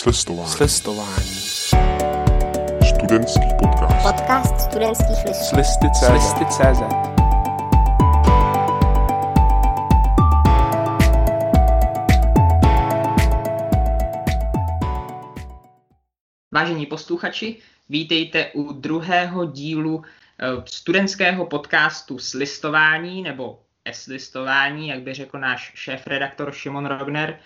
Slistování. Slistování. Studentský podcast. Podcast studentských listů. Slisty.cz Slisty.cz Vážení posluchači, vítejte u druhého dílu eh, studentského podcastu Slistování nebo S-listování, jak by řekl náš šéf-redaktor Šimon Rogner,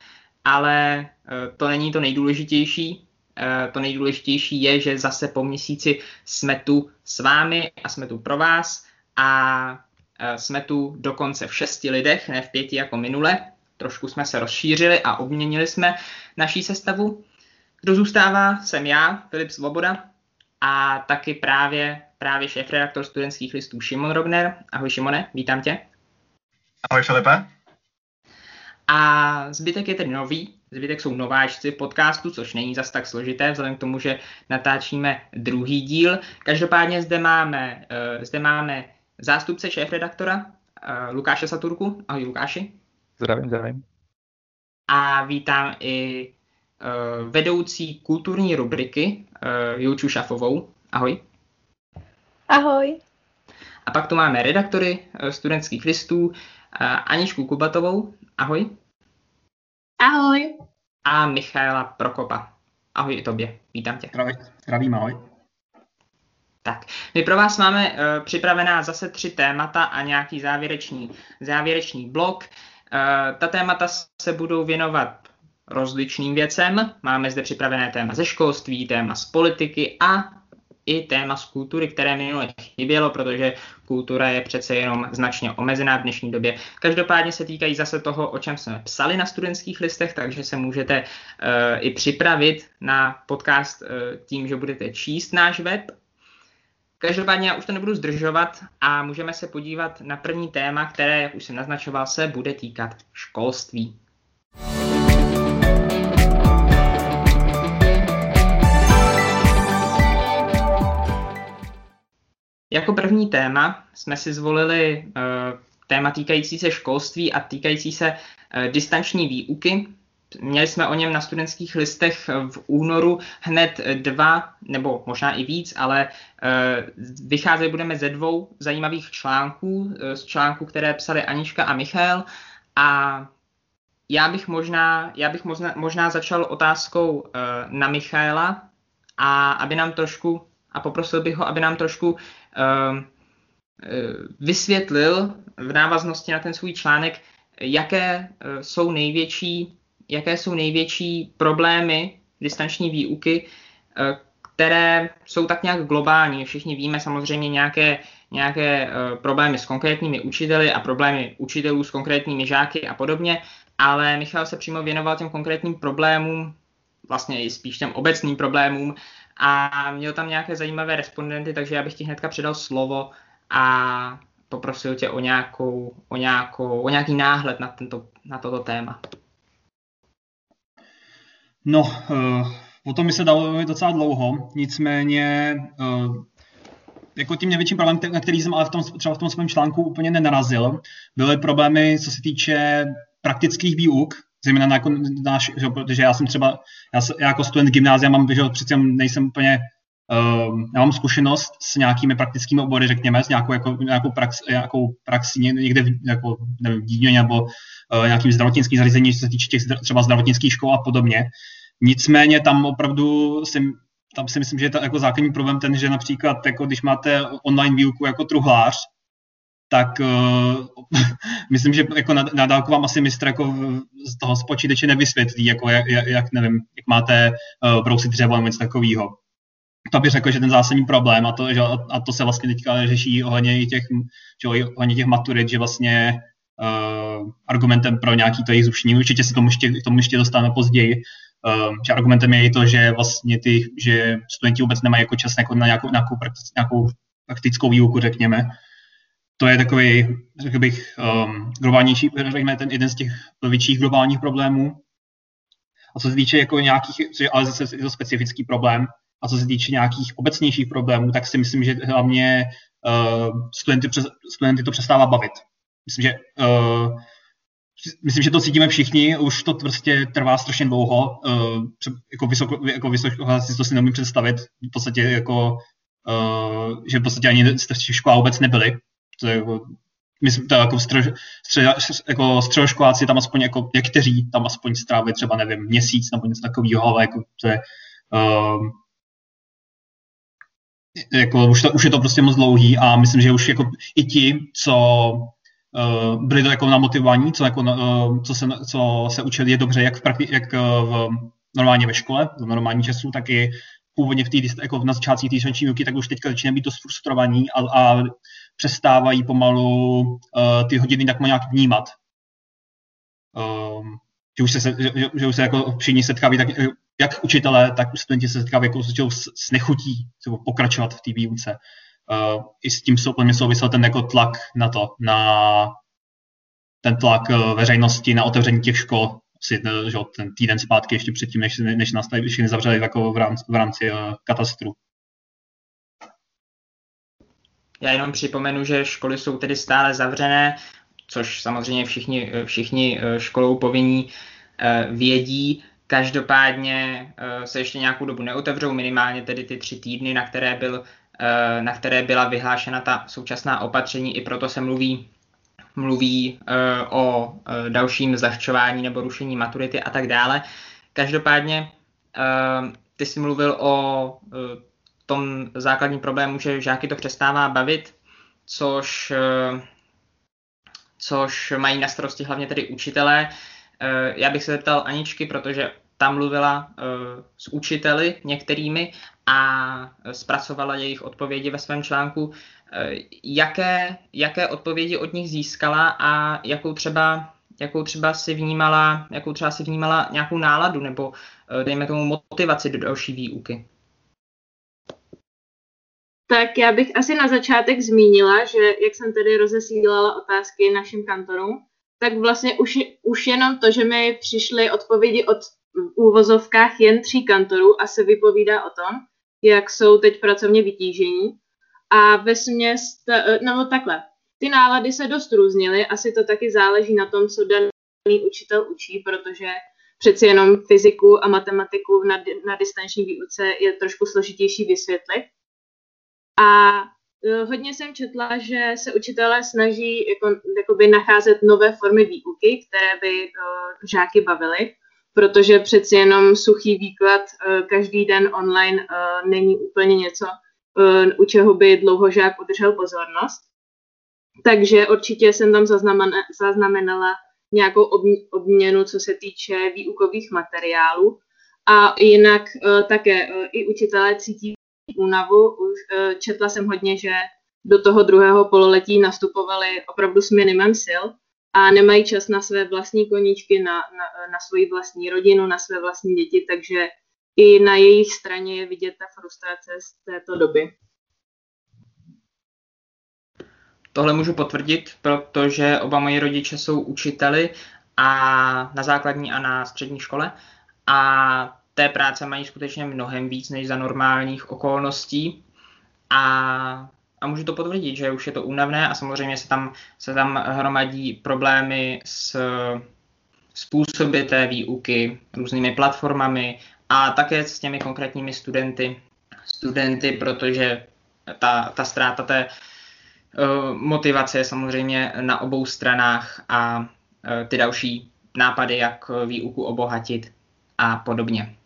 ale eh, to není to nejdůležitější. Eh, To nejdůležitější je, že zase po měsíci jsme tu s vámi a jsme tu pro vás a eh, jsme tu dokonce v šesti lidech, ne v pěti jako minule. Trošku jsme se rozšířili a obměnili jsme naší sestavu. Kdo zůstává, jsem já, Filip Svoboda, a taky právě, právě šéf-redaktor studentských listů Šimon Robner. Ahoj Šimone, vítám tě. Ahoj Filipe. A zbytek je tedy nový, zbytek jsou nováčci v podcastu, což není zas tak složité, vzhledem k tomu, že natáčíme druhý díl. Každopádně zde máme, uh, zde máme zástupce šéf-redaktora uh, Lukáše Saturku. Ahoj Lukáši. Zdravím, zdravím. A vítám i uh, vedoucí kulturní rubriky uh, Jouču Šafovou. Ahoj. Ahoj. A pak tu máme redaktory uh, studentských listů uh, Aničku Kubatovou. Ahoj. Ahoj. A Michaela Prokopa. Ahoj i tobě. Vítám tě. Zdraví, zdravím, ahoj. Tak, my pro vás máme uh, připravená zase tři témata a nějaký závěrečný, závěrečný blok. Uh, ta témata se budou věnovat rozličným věcem. Máme zde připravené téma ze školství, téma z politiky a i téma z kultury, které minule chybělo, protože kultura je přece jenom značně omezená v dnešní době. Každopádně se týkají zase toho, o čem jsme psali na studentských listech, takže se můžete uh, i připravit na podcast uh, tím, že budete číst náš web Každopádně já už to nebudu zdržovat a můžeme se podívat na první téma, které, jak už jsem naznačoval, se bude týkat školství. Jako první téma jsme si zvolili uh, téma týkající se školství a týkající se uh, distanční výuky. Měli jsme o něm na studentských listech v únoru hned dva, nebo možná i víc, ale uh, vycházet budeme ze dvou zajímavých článků, z článků, které psali Anička a Michal. A já bych možná, já bych možná, možná začal otázkou na Michaela, a aby nám trošku, a poprosil bych ho, aby nám trošku vysvětlil v návaznosti na ten svůj článek, jaké uh, jsou největší jaké jsou největší problémy distanční výuky, eh, které jsou tak nějak globální. Všichni víme samozřejmě nějaké, nějaké eh, problémy s konkrétními učiteli a problémy učitelů s konkrétními žáky a podobně, ale Michal se přímo věnoval těm konkrétním problémům, vlastně i spíš těm obecným problémům a měl tam nějaké zajímavé respondenty, takže já bych ti hnedka předal slovo a poprosil tě o, nějakou, o, nějakou, o nějaký náhled na, tento, na toto téma. No, uh, o tom by se dalo mluvit docela dlouho, nicméně uh, jako tím největším problémem, na který jsem ale v tom, třeba v tom svém článku úplně nenarazil, byly problémy, co se týče praktických výuk, zejména na, jako náš, že, protože já jsem třeba, já, já jako student gymnázia mám, že přece nejsem úplně, uh, já mám zkušenost s nějakými praktickými obory, řekněme, s nějakou, jako, nějakou, prax, nějakou praxí někde v, jako, nevím, v Díně nebo uh, nějakým zdravotnickým zařízení, co se týče těch třeba zdravotnických škol a podobně. Nicméně tam opravdu si, tam si myslím, že je to jako základní problém ten, že například jako když máte online výuku jako truhlář, tak uh, myslím, že jako na, na vám asi mistr jako z toho z počítače nevysvětlí, jako jak, jak, nevím, jak máte uh, brousit dřevo nebo něco takového. To bych řekl, že ten zásadní problém a to, že, a to se vlastně teďka řeší ohledně těch, že, ohledně těch maturit, že vlastně uh, argumentem pro nějaký to jejich zrušení, určitě se tomu ještě, tomu ještě dostaneme později, Um, že argumentem je i to, že vlastně ty, že studenti vůbec nemají jako čas jako na nějakou, nějakou, nějakou praktickou výuku, řekněme. To je takový, řekl bych, um, globálnější, řekněme, ten jeden z těch větších globálních problémů. A co se týče jako nějakých, ale zase je to specifický problém, a co se týče nějakých obecnějších problémů, tak si myslím, že hlavně uh, studenty, studenty to přestává bavit. Myslím, že uh, myslím, že to cítíme všichni, už to prostě trvá strašně dlouho, uh, jako vysoko, jako vysoko, si to si nemůžu představit, v podstatě jako, uh, že v podstatě ani v škole vůbec nebyli, to je jako, myslím, to jako, střed, střed, jako středoškoláci tam aspoň jako někteří tam aspoň stráví třeba, nevím, měsíc nebo něco takového, ale jako to je, uh, jako už, to, už je to prostě moc dlouhý a myslím, že už jako i ti, co uh, byli to jako na motivování, co, jako, uh, co, se, co se učili je dobře, jak, v, prakti- jak uh, v, normálně ve škole, v normální času, tak i původně v tý, jako na začátcích té výuky, tak už teďka začínají být dost frustrovaní a, a přestávají pomalu uh, ty hodiny tak nějak vnímat. Um, že už se, že, že už se jako všichni setkávají, tak jak učitelé, tak studenti se setkávají jako s nechutí pokračovat v té výuce. Uh, I s tím úplně souvisel ten jako tlak na to, na ten tlak veřejnosti na otevření těch škol, asi že, ten týden zpátky ještě předtím, než, než nás tady všichni zavřeli jako v rámci, v rámci uh, katastru. Já jenom připomenu, že školy jsou tedy stále zavřené, což samozřejmě všichni, všichni školou povinní vědí. Každopádně se ještě nějakou dobu neotevřou, minimálně tedy ty tři týdny, na které byl Eh, na které byla vyhlášena ta současná opatření, i proto se mluví mluví eh, o eh, dalším zlehčování nebo rušení maturity a tak dále. Každopádně ty jsi mluvil o tom základním problému, že žáky to přestává bavit, což, což mají na starosti hlavně tedy učitelé. Já bych se zeptal Aničky, protože tam mluvila s učiteli některými a zpracovala jejich odpovědi ve svém článku. Eh, jaké, jaké odpovědi od nich získala a jakou třeba, jakou třeba si vnímala, jakou třeba si vnímala nějakou náladu nebo eh, dejme tomu motivaci do další výuky? Tak já bych asi na začátek zmínila, že jak jsem tedy rozesílala otázky našim kantorům, tak vlastně už, už jenom to, že mi přišly odpovědi od v úvozovkách jen tří kantorů a se vypovídá o tom, jak jsou teď pracovně vytížení. A ve směs, nebo takhle, ty nálady se dost různily, asi to taky záleží na tom, co daný učitel učí, protože přeci jenom fyziku a matematiku na, na distanční výuce je trošku složitější vysvětlit. A e, hodně jsem četla, že se učitelé snaží jako, jakoby nacházet nové formy výuky, které by uh, žáky bavily protože přeci jenom suchý výklad eh, každý den online eh, není úplně něco, eh, u čeho by dlouhožák udržel pozornost. Takže určitě jsem tam zaznamenala nějakou obměnu, co se týče výukových materiálů. A jinak také i učitelé cítí únavu. Už četla jsem hodně, že do toho druhého pololetí nastupovali opravdu s minimem sil, a nemají čas na své vlastní koníčky, na, na, na svoji vlastní rodinu, na své vlastní děti, takže i na jejich straně je vidět ta frustrace z této doby. Tohle můžu potvrdit, protože oba moji rodiče jsou učiteli a na základní a na střední škole a té práce mají skutečně mnohem víc než za normálních okolností a a můžu to potvrdit, že už je to únavné a samozřejmě se tam, se tam hromadí problémy s způsoby té výuky, různými platformami a také s těmi konkrétními studenty, studenty protože ta, ta ztráta té uh, motivace je samozřejmě na obou stranách a uh, ty další nápady, jak výuku obohatit a podobně.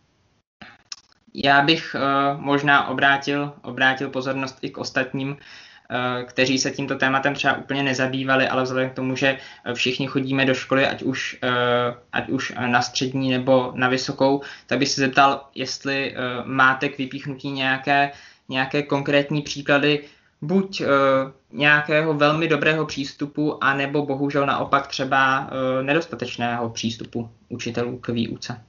Já bych uh, možná obrátil, obrátil pozornost i k ostatním, uh, kteří se tímto tématem třeba úplně nezabývali, ale vzhledem k tomu, že všichni chodíme do školy, ať už, uh, ať už na střední nebo na vysokou, tak bych se zeptal, jestli máte k vypíchnutí nějaké, nějaké konkrétní příklady, buď nějakého velmi dobrého přístupu, anebo bohužel naopak třeba nedostatečného přístupu učitelů k výuce.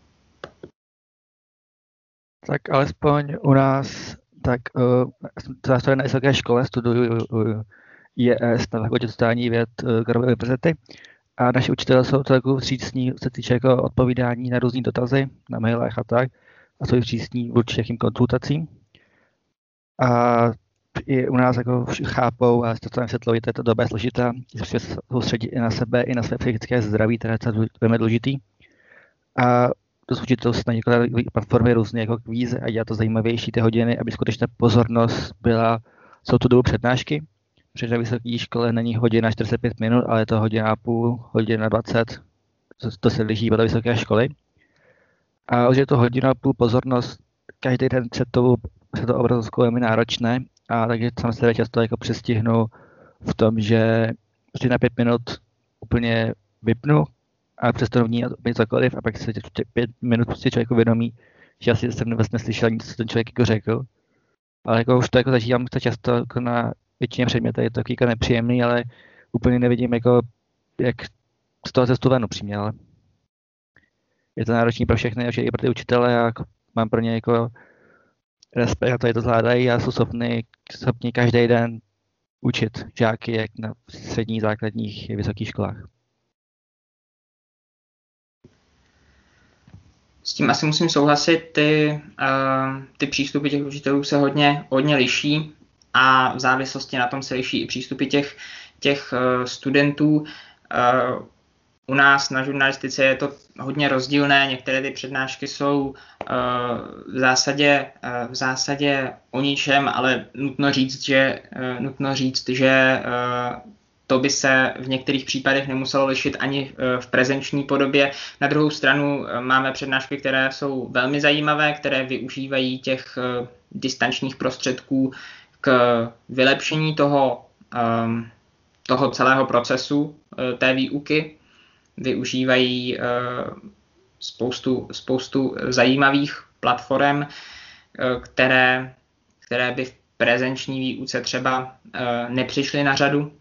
Tak alespoň u nás, tak uh, jsem na vysoké škole, studuju uh, IES na fakultě sociální věd uh, Karlovy univerzity a naši učitelé jsou celkově vstřícní, se týče jako odpovídání na různé dotazy, na mailech a tak, a jsou vstřícní vůči jakým konzultacím. A i u nás jako chápou a to, co vysvětlují, to doba je složitá, že se soustředit i na sebe, i na své psychické zdraví, které je velmi důležitý. A to určitou na některé platformy různě jako kvíze a dělat to zajímavější ty hodiny, aby skutečně pozornost byla celou tu dobu přednášky. Protože na vysoké škole není hodina 45 minut, ale je to hodina půl, hodina 20, to, to se liší podle vysoké školy. A už je to hodina půl pozornost, každý den před tou, před tou obrazovkou je mi náročné, a takže sam se často jako přestihnu v tom, že na pět minut úplně vypnu a přestanu vnímat úplně cokoliv a pak se pět minut prostě člověk uvědomí, že asi jsem vůbec neslyšel nic, co ten člověk jako řekl. Ale jako už to jako zažívám to často jako na většině předmětů, je to jako nepříjemný, ale úplně nevidím jako, jak z toho cestu ven upřímně, ale je to náročný pro všechny, že i pro ty učitele a mám pro ně jako respekt, to, to zvládají a jsou schopni, schopni každý den učit žáky jak na středních, základních i vysokých školách. S tím asi musím souhlasit, ty, uh, ty přístupy těch učitelů se hodně, hodně liší a v závislosti na tom se liší i přístupy těch, těch uh, studentů. Uh, u nás na žurnalistice je to hodně rozdílné, některé ty přednášky jsou uh, v, zásadě, uh, v zásadě o ničem, ale nutno říct, že, uh, nutno říct, že uh, to by se v některých případech nemuselo lišit ani v prezenční podobě. Na druhou stranu máme přednášky, které jsou velmi zajímavé, které využívají těch distančních prostředků k vylepšení toho, toho celého procesu té výuky využívají eh, spoustu, spoustu zajímavých platform, eh, které, které by v prezenční výuce třeba eh, nepřišly na řadu,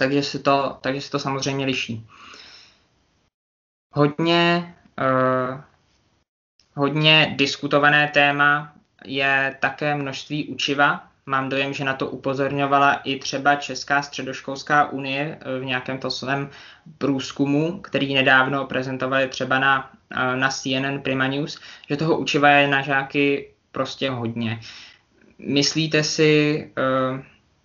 takže se to, takže se to samozřejmě liší. Hodně, hodně diskutované téma je také množství učiva, Mám dojem, že na to upozorňovala i třeba Česká středoškolská unie eh, v nějakém to svém průzkumu, který nedávno prezentovali třeba na, eh, na CNN Prima News, že toho učiva je na žáky prostě hodně. Myslíte si, uh,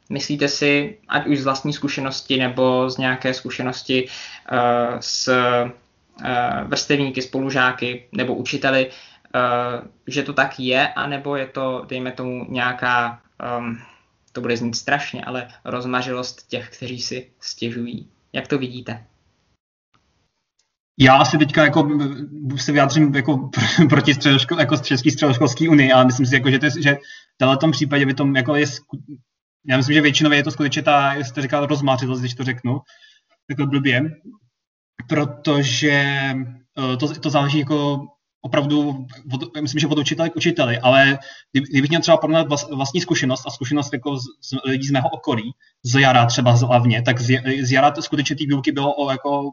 myslíte si, ať už z vlastní zkušenosti nebo z nějaké zkušenosti uh, s uh, vrstevníky, spolužáky nebo učiteli, uh, že to tak je, anebo je to, dejme tomu, nějaká um, to bude znít strašně, ale rozmařilost těch, kteří si stěžují. Jak to vidíte? Já asi teďka jako se vyjádřím jako proti středoško, jako Český středoškolský unii, ale myslím si, jako, že, to je, že v tomto případě by to jako je, já myslím, že většinově je to skutečně ta, jak jste říkal, rozmářilost, když to řeknu, takhle blbě, protože eh, to, to záleží jako opravdu, myslím, že od učitele k učiteli, ale kdybych měl třeba porovnat vlastní zkušenost a zkušenost jako z, z lidí z mého okolí, z jara třeba hlavně, tak z, z jara to skutečně ty výuky bylo o jako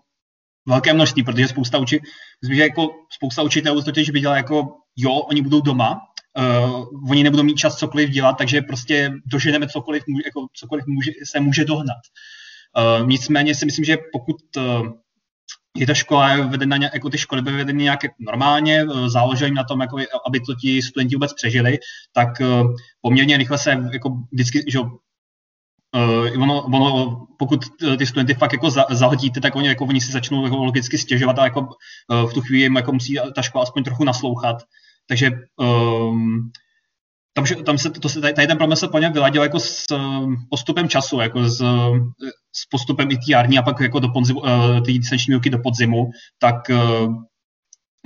velké množství, protože spousta, uči, myslím, že jako spousta učitelů totiž viděla jako, jo, oni budou doma, uh, oni nebudou mít čas cokoliv dělat, takže prostě doženeme cokoliv, jako cokoliv může, se může dohnat. Uh, nicméně si myslím, že pokud uh, je ta škola vedena, jako ty školy byly vedeny nějak normálně, eh, záleželo jim na tom, jako, aby to ti studenti vůbec přežili, tak uh, poměrně rychle se jako vždycky, že Uh, ono, ono, pokud ty studenty fakt jako za, zahodíte, tak oni, jako, oni si začnou jako logicky stěžovat a jako, uh, v tu chvíli jim jako musí ta škola aspoň trochu naslouchat. Takže um, tam, tam se, to se, tady ten problém se plně vyladil jako s postupem času, jako s, s postupem i jarní a pak jako do podzimu, uh, ty distanční do podzimu, tak uh,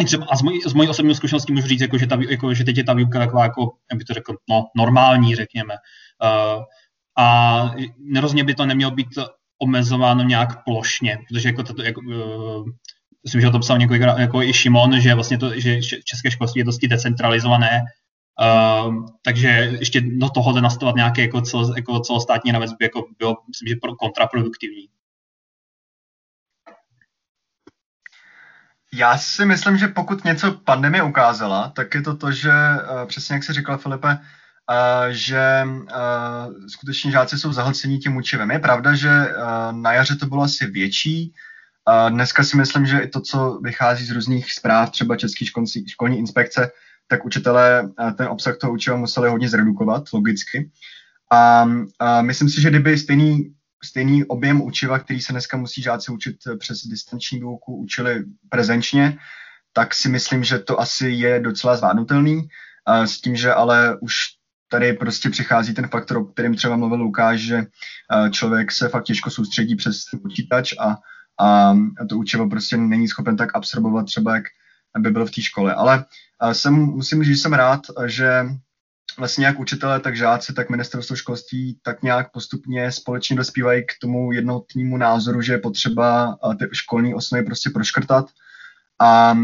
třeba, a z mojí, z mojí osobní zkušenosti můžu říct, jako, že, ta, jako, že teď je ta výuka taková, jako, jak by to řekl, no, normální, řekněme. Uh, a nerozně by to nemělo být omezováno nějak plošně, protože jako to, jako, uh, myslím, že o tom psal několikrát jako i Šimon, že vlastně to, že české školství je dosti decentralizované Uh, takže ještě do toho nastavovat nějaké jako, cel, jako celostátní by jako bylo, myslím, že kontraproduktivní. Já si myslím, že pokud něco pandemie ukázala, tak je to to, že uh, přesně jak se říkal Filipe, uh, že uh, skutečně žáci jsou zahlcení tím učivem. Je pravda, že na jaře to bylo asi větší, uh, dneska si myslím, že i to, co vychází z různých zpráv, třeba České školní inspekce, tak učitelé ten obsah toho učiva museli hodně zredukovat, logicky. A, a myslím si, že kdyby stejný, stejný objem učiva, který se dneska musí žáci učit přes distanční výuku, učili prezenčně, tak si myslím, že to asi je docela zvládnutelný. S tím, že ale už tady prostě přichází ten faktor, o kterém třeba mluvil Lukáš, že člověk se fakt těžko soustředí přes počítač a, a to učivo prostě není schopen tak absorbovat třeba, jak by byl v té škole. Ale jsem, musím říct, že jsem rád, že vlastně jak učitelé, tak žáci, tak ministerstvo školství tak nějak postupně společně dospívají k tomu jednotnému názoru, že je potřeba ty školní osnovy prostě proškrtat a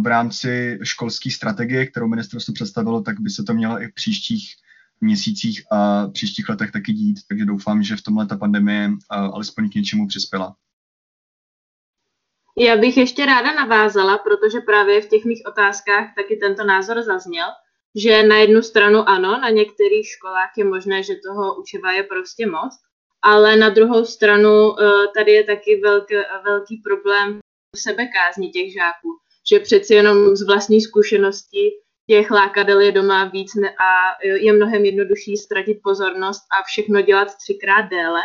v rámci školské strategie, kterou ministerstvo představilo, tak by se to mělo i v příštích měsících a příštích letech taky dít, takže doufám, že v tomhle ta pandemie alespoň k něčemu přispěla. Já bych ještě ráda navázala, protože právě v těch mých otázkách taky tento názor zazněl, že na jednu stranu ano, na některých školách je možné, že toho učiva je prostě moc, ale na druhou stranu eh, tady je taky velký, velký problém sebekázní těch žáků, že přeci jenom z vlastní zkušenosti těch lákadel je doma víc a je mnohem jednodušší ztratit pozornost a všechno dělat třikrát déle.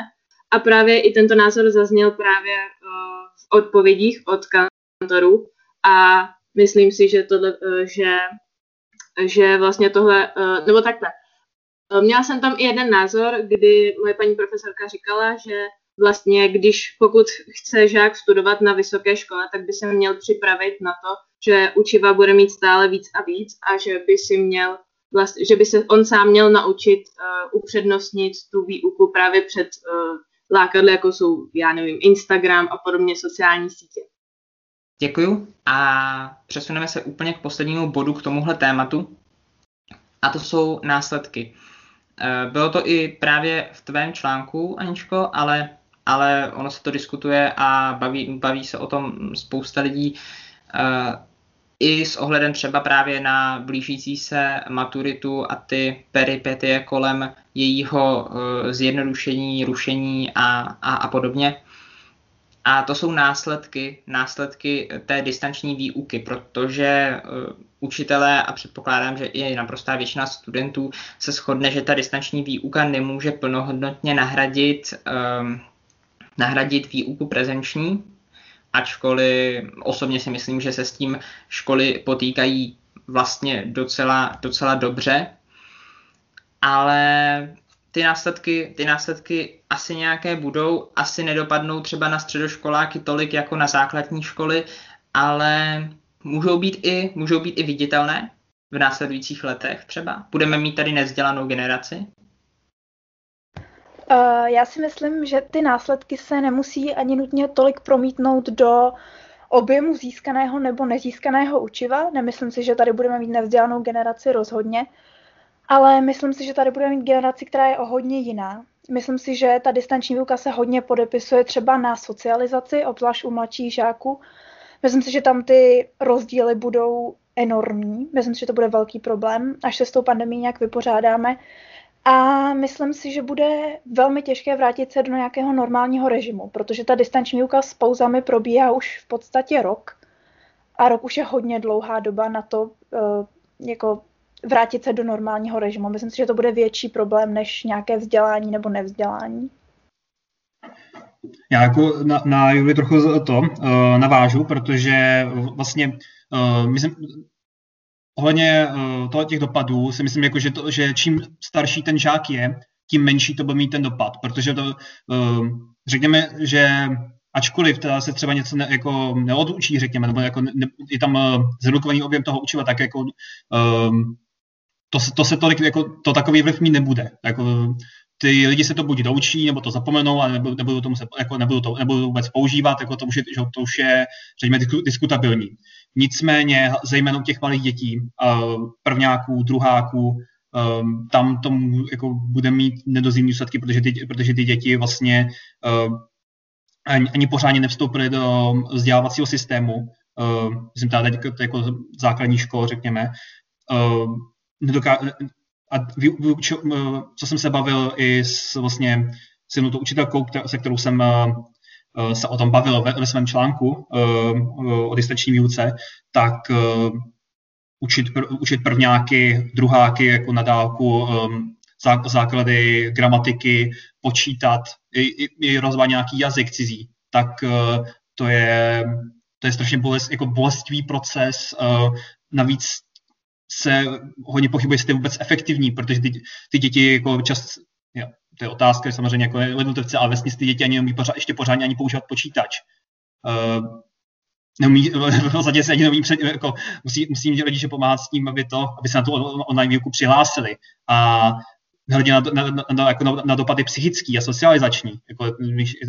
A právě i tento názor zazněl právě eh, v odpovědích od kantorů a myslím si, že, tohle, eh, že že vlastně tohle, eh, nebo takhle, eh, Měla jsem tam i jeden názor, kdy moje paní profesorka říkala, že vlastně, když pokud chce žák studovat na vysoké škole, tak by se měl připravit na to, že učiva bude mít stále víc a víc a že by si měl vlastně, že by se on sám měl naučit uh, upřednostnit tu výuku právě před uh, lákadly, jako jsou, já nevím, Instagram a podobně sociální sítě. Děkuju a přesuneme se úplně k poslednímu bodu k tomuhle tématu a to jsou následky. Eh, bylo to i právě v tvém článku, Aničko, ale, ale ono se to diskutuje a baví, baví se o tom spousta lidí eh, i s ohledem třeba právě na blížící se maturitu a ty peripetie kolem jejího eh, zjednodušení, rušení a, a, a podobně. A to jsou následky, následky té distanční výuky, protože uh, učitelé a předpokládám, že i naprostá většina studentů se shodne, že ta distanční výuka nemůže plnohodnotně nahradit, um, nahradit výuku prezenční, ačkoliv osobně si myslím, že se s tím školy potýkají vlastně docela, docela dobře, ale ty následky, ty následky asi nějaké budou, asi nedopadnou třeba na středoškoláky tolik jako na základní školy, ale můžou být i, můžou být i viditelné v následujících letech třeba. Budeme mít tady nezdělanou generaci? Uh, já si myslím, že ty následky se nemusí ani nutně tolik promítnout do objemu získaného nebo nezískaného učiva. Nemyslím si, že tady budeme mít nevzdělanou generaci rozhodně, ale myslím si, že tady budeme mít generaci, která je o hodně jiná. Myslím si, že ta distanční výuka se hodně podepisuje třeba na socializaci, obzvlášť u mladších žáků. Myslím si, že tam ty rozdíly budou enormní. Myslím si, že to bude velký problém, až se s tou pandemí nějak vypořádáme. A myslím si, že bude velmi těžké vrátit se do nějakého normálního režimu, protože ta distanční výuka s pauzami probíhá už v podstatě rok. A rok už je hodně dlouhá doba na to, eh, jako vrátit se do normálního režimu. Myslím si, že to bude větší problém než nějaké vzdělání nebo nevzdělání. Já jako na, na Juli trochu to uh, navážu, protože vlastně uh, myslím, ohledně uh, toho těch dopadů si myslím, jako, že, to, že čím starší ten žák je, tím menší to bude mít ten dopad, protože to, uh, řekněme, že ačkoliv teda se třeba něco ne, jako neodučí, řekněme, nebo jako ne, je tam uh, zredukovaný objem toho učiva, tak jako to, to se tolik, jako, to takový vliv mít nebude. Jako, ty lidi se to buď doučí, nebo to zapomenou, a nebudou, to, muset, jako, nebudou, to, nebudou vůbec používat, jako to, už je, to už je, řekněme, diskutabilní. Nicméně, zejména u těch malých dětí, uh, prvňáků, druháků, um, tam to jako bude mít nedozírní důsledky, protože ty, protože ty děti vlastně uh, ani, ani pořádně nevstoupily do vzdělávacího systému, myslím tady jako, jako základní škol, řekněme, nedoká- a vy, vy, co jsem se bavil i s vlastně s jednou učitelkou, se kterou jsem se o tom bavil ve, ve svém článku uh, o distanční výuce, tak učit, učit prvňáky, druháky jako na dálku základy gramatiky, počítat, i, i, i rozvat nějaký jazyk cizí, tak to je, to je strašně bolest, jako bolestivý proces. Navíc se hodně pochybuje, jestli je vůbec efektivní, protože ty, ty děti jako čas, to je otázka samozřejmě jako jednotlivce, ale vesnice ty děti ani neumí pořád, ještě pořádně ani používat počítač. Uh, neumí, v podstatě se ani neumí, před, jako, musí, musí mít rodiče pomáhat s tím, aby, to, aby se na tu online výuku přihlásili. A hledě na, na, na, na, jako na, na dopady psychický a socializační, jako,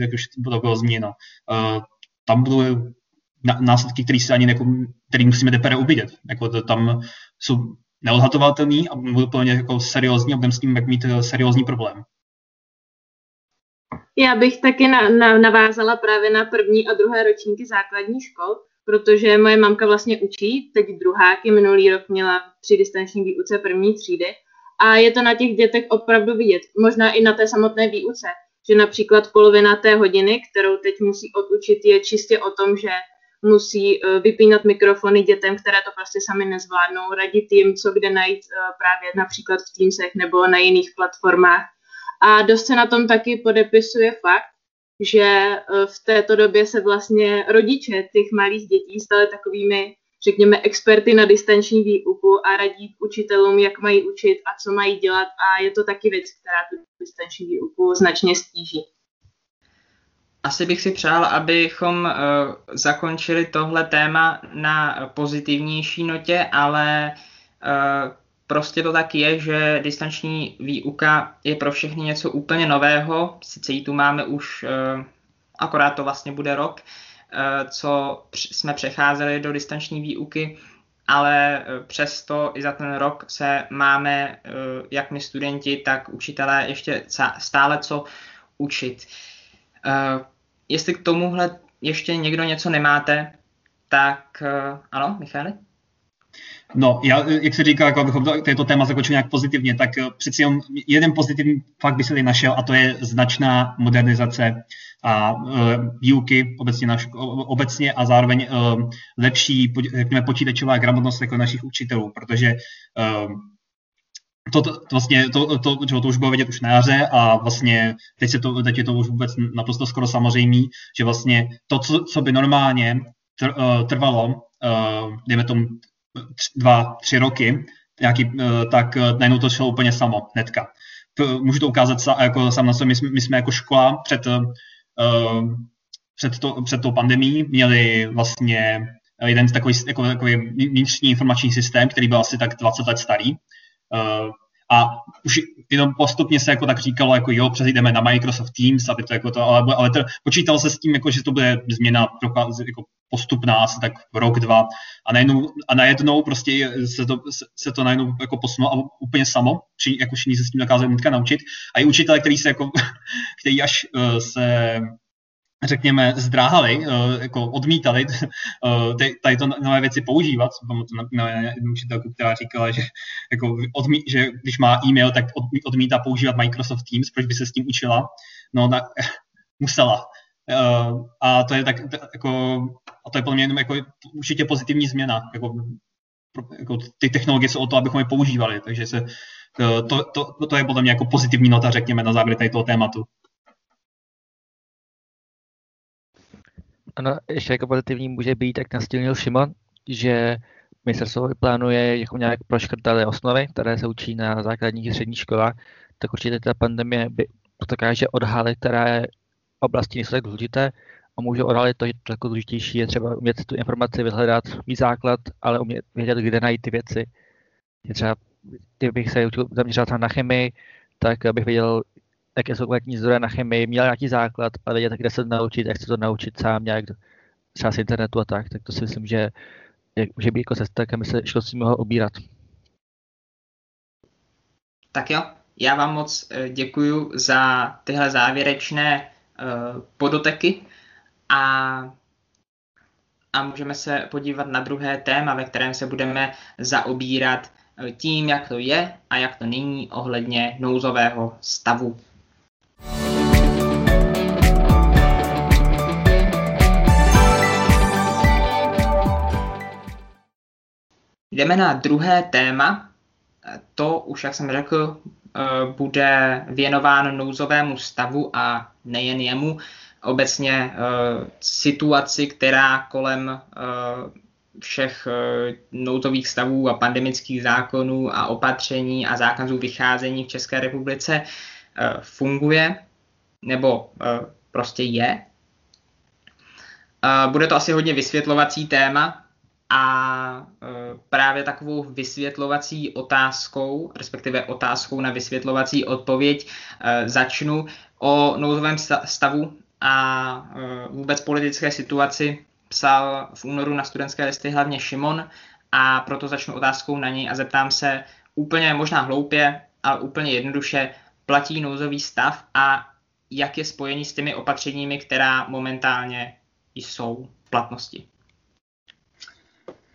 jak už to bylo zmíněno. Uh, tam budou následky, které se ani jako, který musíme teprve uvidět. Jako to, tam jsou neodhatovatelný a budou plně jako seriózní a budeme s tím mít eh, seriózní problém. Já bych taky na, na, navázala právě na první a druhé ročníky základní škol, protože moje mamka vlastně učí, teď druháky, minulý rok měla při distanční výuce první třídy a je to na těch dětech opravdu vidět, možná i na té samotné výuce, že například polovina té hodiny, kterou teď musí odučit, je čistě o tom, že musí eh, vypínat mikrofony dětem, které to prostě sami nezvládnou, radit jim, co kde najít eh, právě například v Teamsech nebo na jiných platformách. A dost se na tom taky podepisuje fakt, že eh, v této době se vlastně rodiče těch malých dětí stali takovými, řekněme, experty na distanční výuku a radí učitelům, jak mají učit a co mají dělat a je to taky věc, která tu distanční výuku značně stíží. Asi bych si přál, abychom uh, zakončili tohle téma na pozitivnější notě, ale uh, prostě to tak je, že distanční výuka je pro všechny něco úplně nového. Sice ji tu máme už, uh, akorát to vlastně bude rok, uh, co jsme přecházeli do distanční výuky, ale přesto i za ten rok se máme, jak my studenti, tak učitelé, ještě stále co učit. Jestli k tomuhle ještě někdo něco nemáte, tak ano, Michali? No, já, jak se říká, jako abychom to, této téma zakončili nějak pozitivně, tak uh, přeci jen jeden pozitivní fakt by se tady našel a to je značná modernizace a uh, výuky obecně, naš, obecně a zároveň uh, lepší řekněme, počítačová gramotnost jako našich učitelů, protože uh, to, to, vlastně, to, to, to, to už bylo vidět už na jaře a vlastně teď, se to, teď je to už vůbec naprosto skoro samozřejmé, že vlastně to, co, co by normálně tr, trvalo, uh, dejme tomu dva, tři roky, nějaký, uh, tak uh, najednou to šlo úplně samo, hnedka. To, můžu to ukázat jako sám na sobě, my jsme, my jsme jako škola před, uh, před, to, před tou pandemí měli vlastně jeden takový, jako, takový vnitřní informační systém, který byl asi tak 20 let starý, a už jenom postupně se jako tak říkalo, jako jo, přejdeme na Microsoft Teams, aby to jako to, ale, ale to, počítalo se s tím, jako, že to bude změna jako postupná, asi tak rok, dva. A najednou, a najednou prostě se to, se to najednou jako posunulo a úplně samo, či, jako všichni se s tím dokázali hnedka naučit. A i učitelé, který se jako, který až uh, se řekněme, zdráhali, uh, jako odmítali uh, tady to nové věci používat. Pamatuju na, jednu učitelku, která říkala, že, jako odmí, že když má e-mail, tak odmítá používat Microsoft Teams, proč by se s tím učila. No, na, musela. Uh, a to je tak, jako, a to je podle mě jenom jako určitě pozitivní změna. Jako, jako ty technologie jsou o to, abychom je používali, takže se, to, to, to je podle mě jako pozitivní nota, řekněme, na závěr tady toho tématu. Ano, ještě jako pozitivní může být, jak nastílnil Šimon, že ministerstvo plánuje jako nějak proškrtané osnovy, které se učí na základních i středních školách, tak určitě ta pandemie by to dokáže odhalit, které oblasti nejsou tak důležité a může odhalit to, že to jako důležitější je třeba umět tu informaci vyhledat, mít základ, ale umět vědět, kde najít ty věci. Je třeba, kdybych se zaměřil na chemii, tak bych věděl, jaké jsou kvalitní zdroje na chemii, měl nějaký základ a vědět, kde se to naučit, jak se to naučit sám nějak třeba z internetu a tak, tak to si myslím, že může být jako cesta, kam se školství mohlo obírat. Tak jo, já vám moc eh, děkuji za tyhle závěrečné uh, podoteky a, a můžeme se podívat na druhé téma, ve kterém se budeme zaobírat eh, tím, jak to je a jak to není ohledně nouzového stavu. Jdeme na druhé téma. To už, jak jsem řekl, bude věnován nouzovému stavu a nejen jemu, obecně situaci, která kolem všech nouzových stavů a pandemických zákonů a opatření a zákazů vycházení v České republice funguje nebo prostě je. Bude to asi hodně vysvětlovací téma a právě takovou vysvětlovací otázkou, respektive otázkou na vysvětlovací odpověď začnu o nouzovém stavu a vůbec politické situaci psal v únoru na studentské listy hlavně Šimon a proto začnu otázkou na něj a zeptám se úplně možná hloupě, ale úplně jednoduše, platí nouzový stav a jak je spojený s těmi opatřeními, která momentálně jsou v platnosti.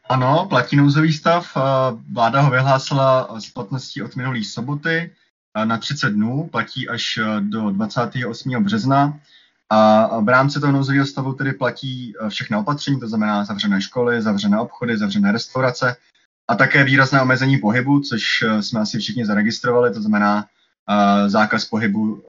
Ano, platí nouzový stav. Vláda ho vyhlásila s platností od minulé soboty na 30 dnů, platí až do 28. března. A v rámci toho nouzového stavu tedy platí všechna opatření, to znamená zavřené školy, zavřené obchody, zavřené restaurace a také výrazné omezení pohybu, což jsme asi všichni zaregistrovali, to znamená zákaz pohybu,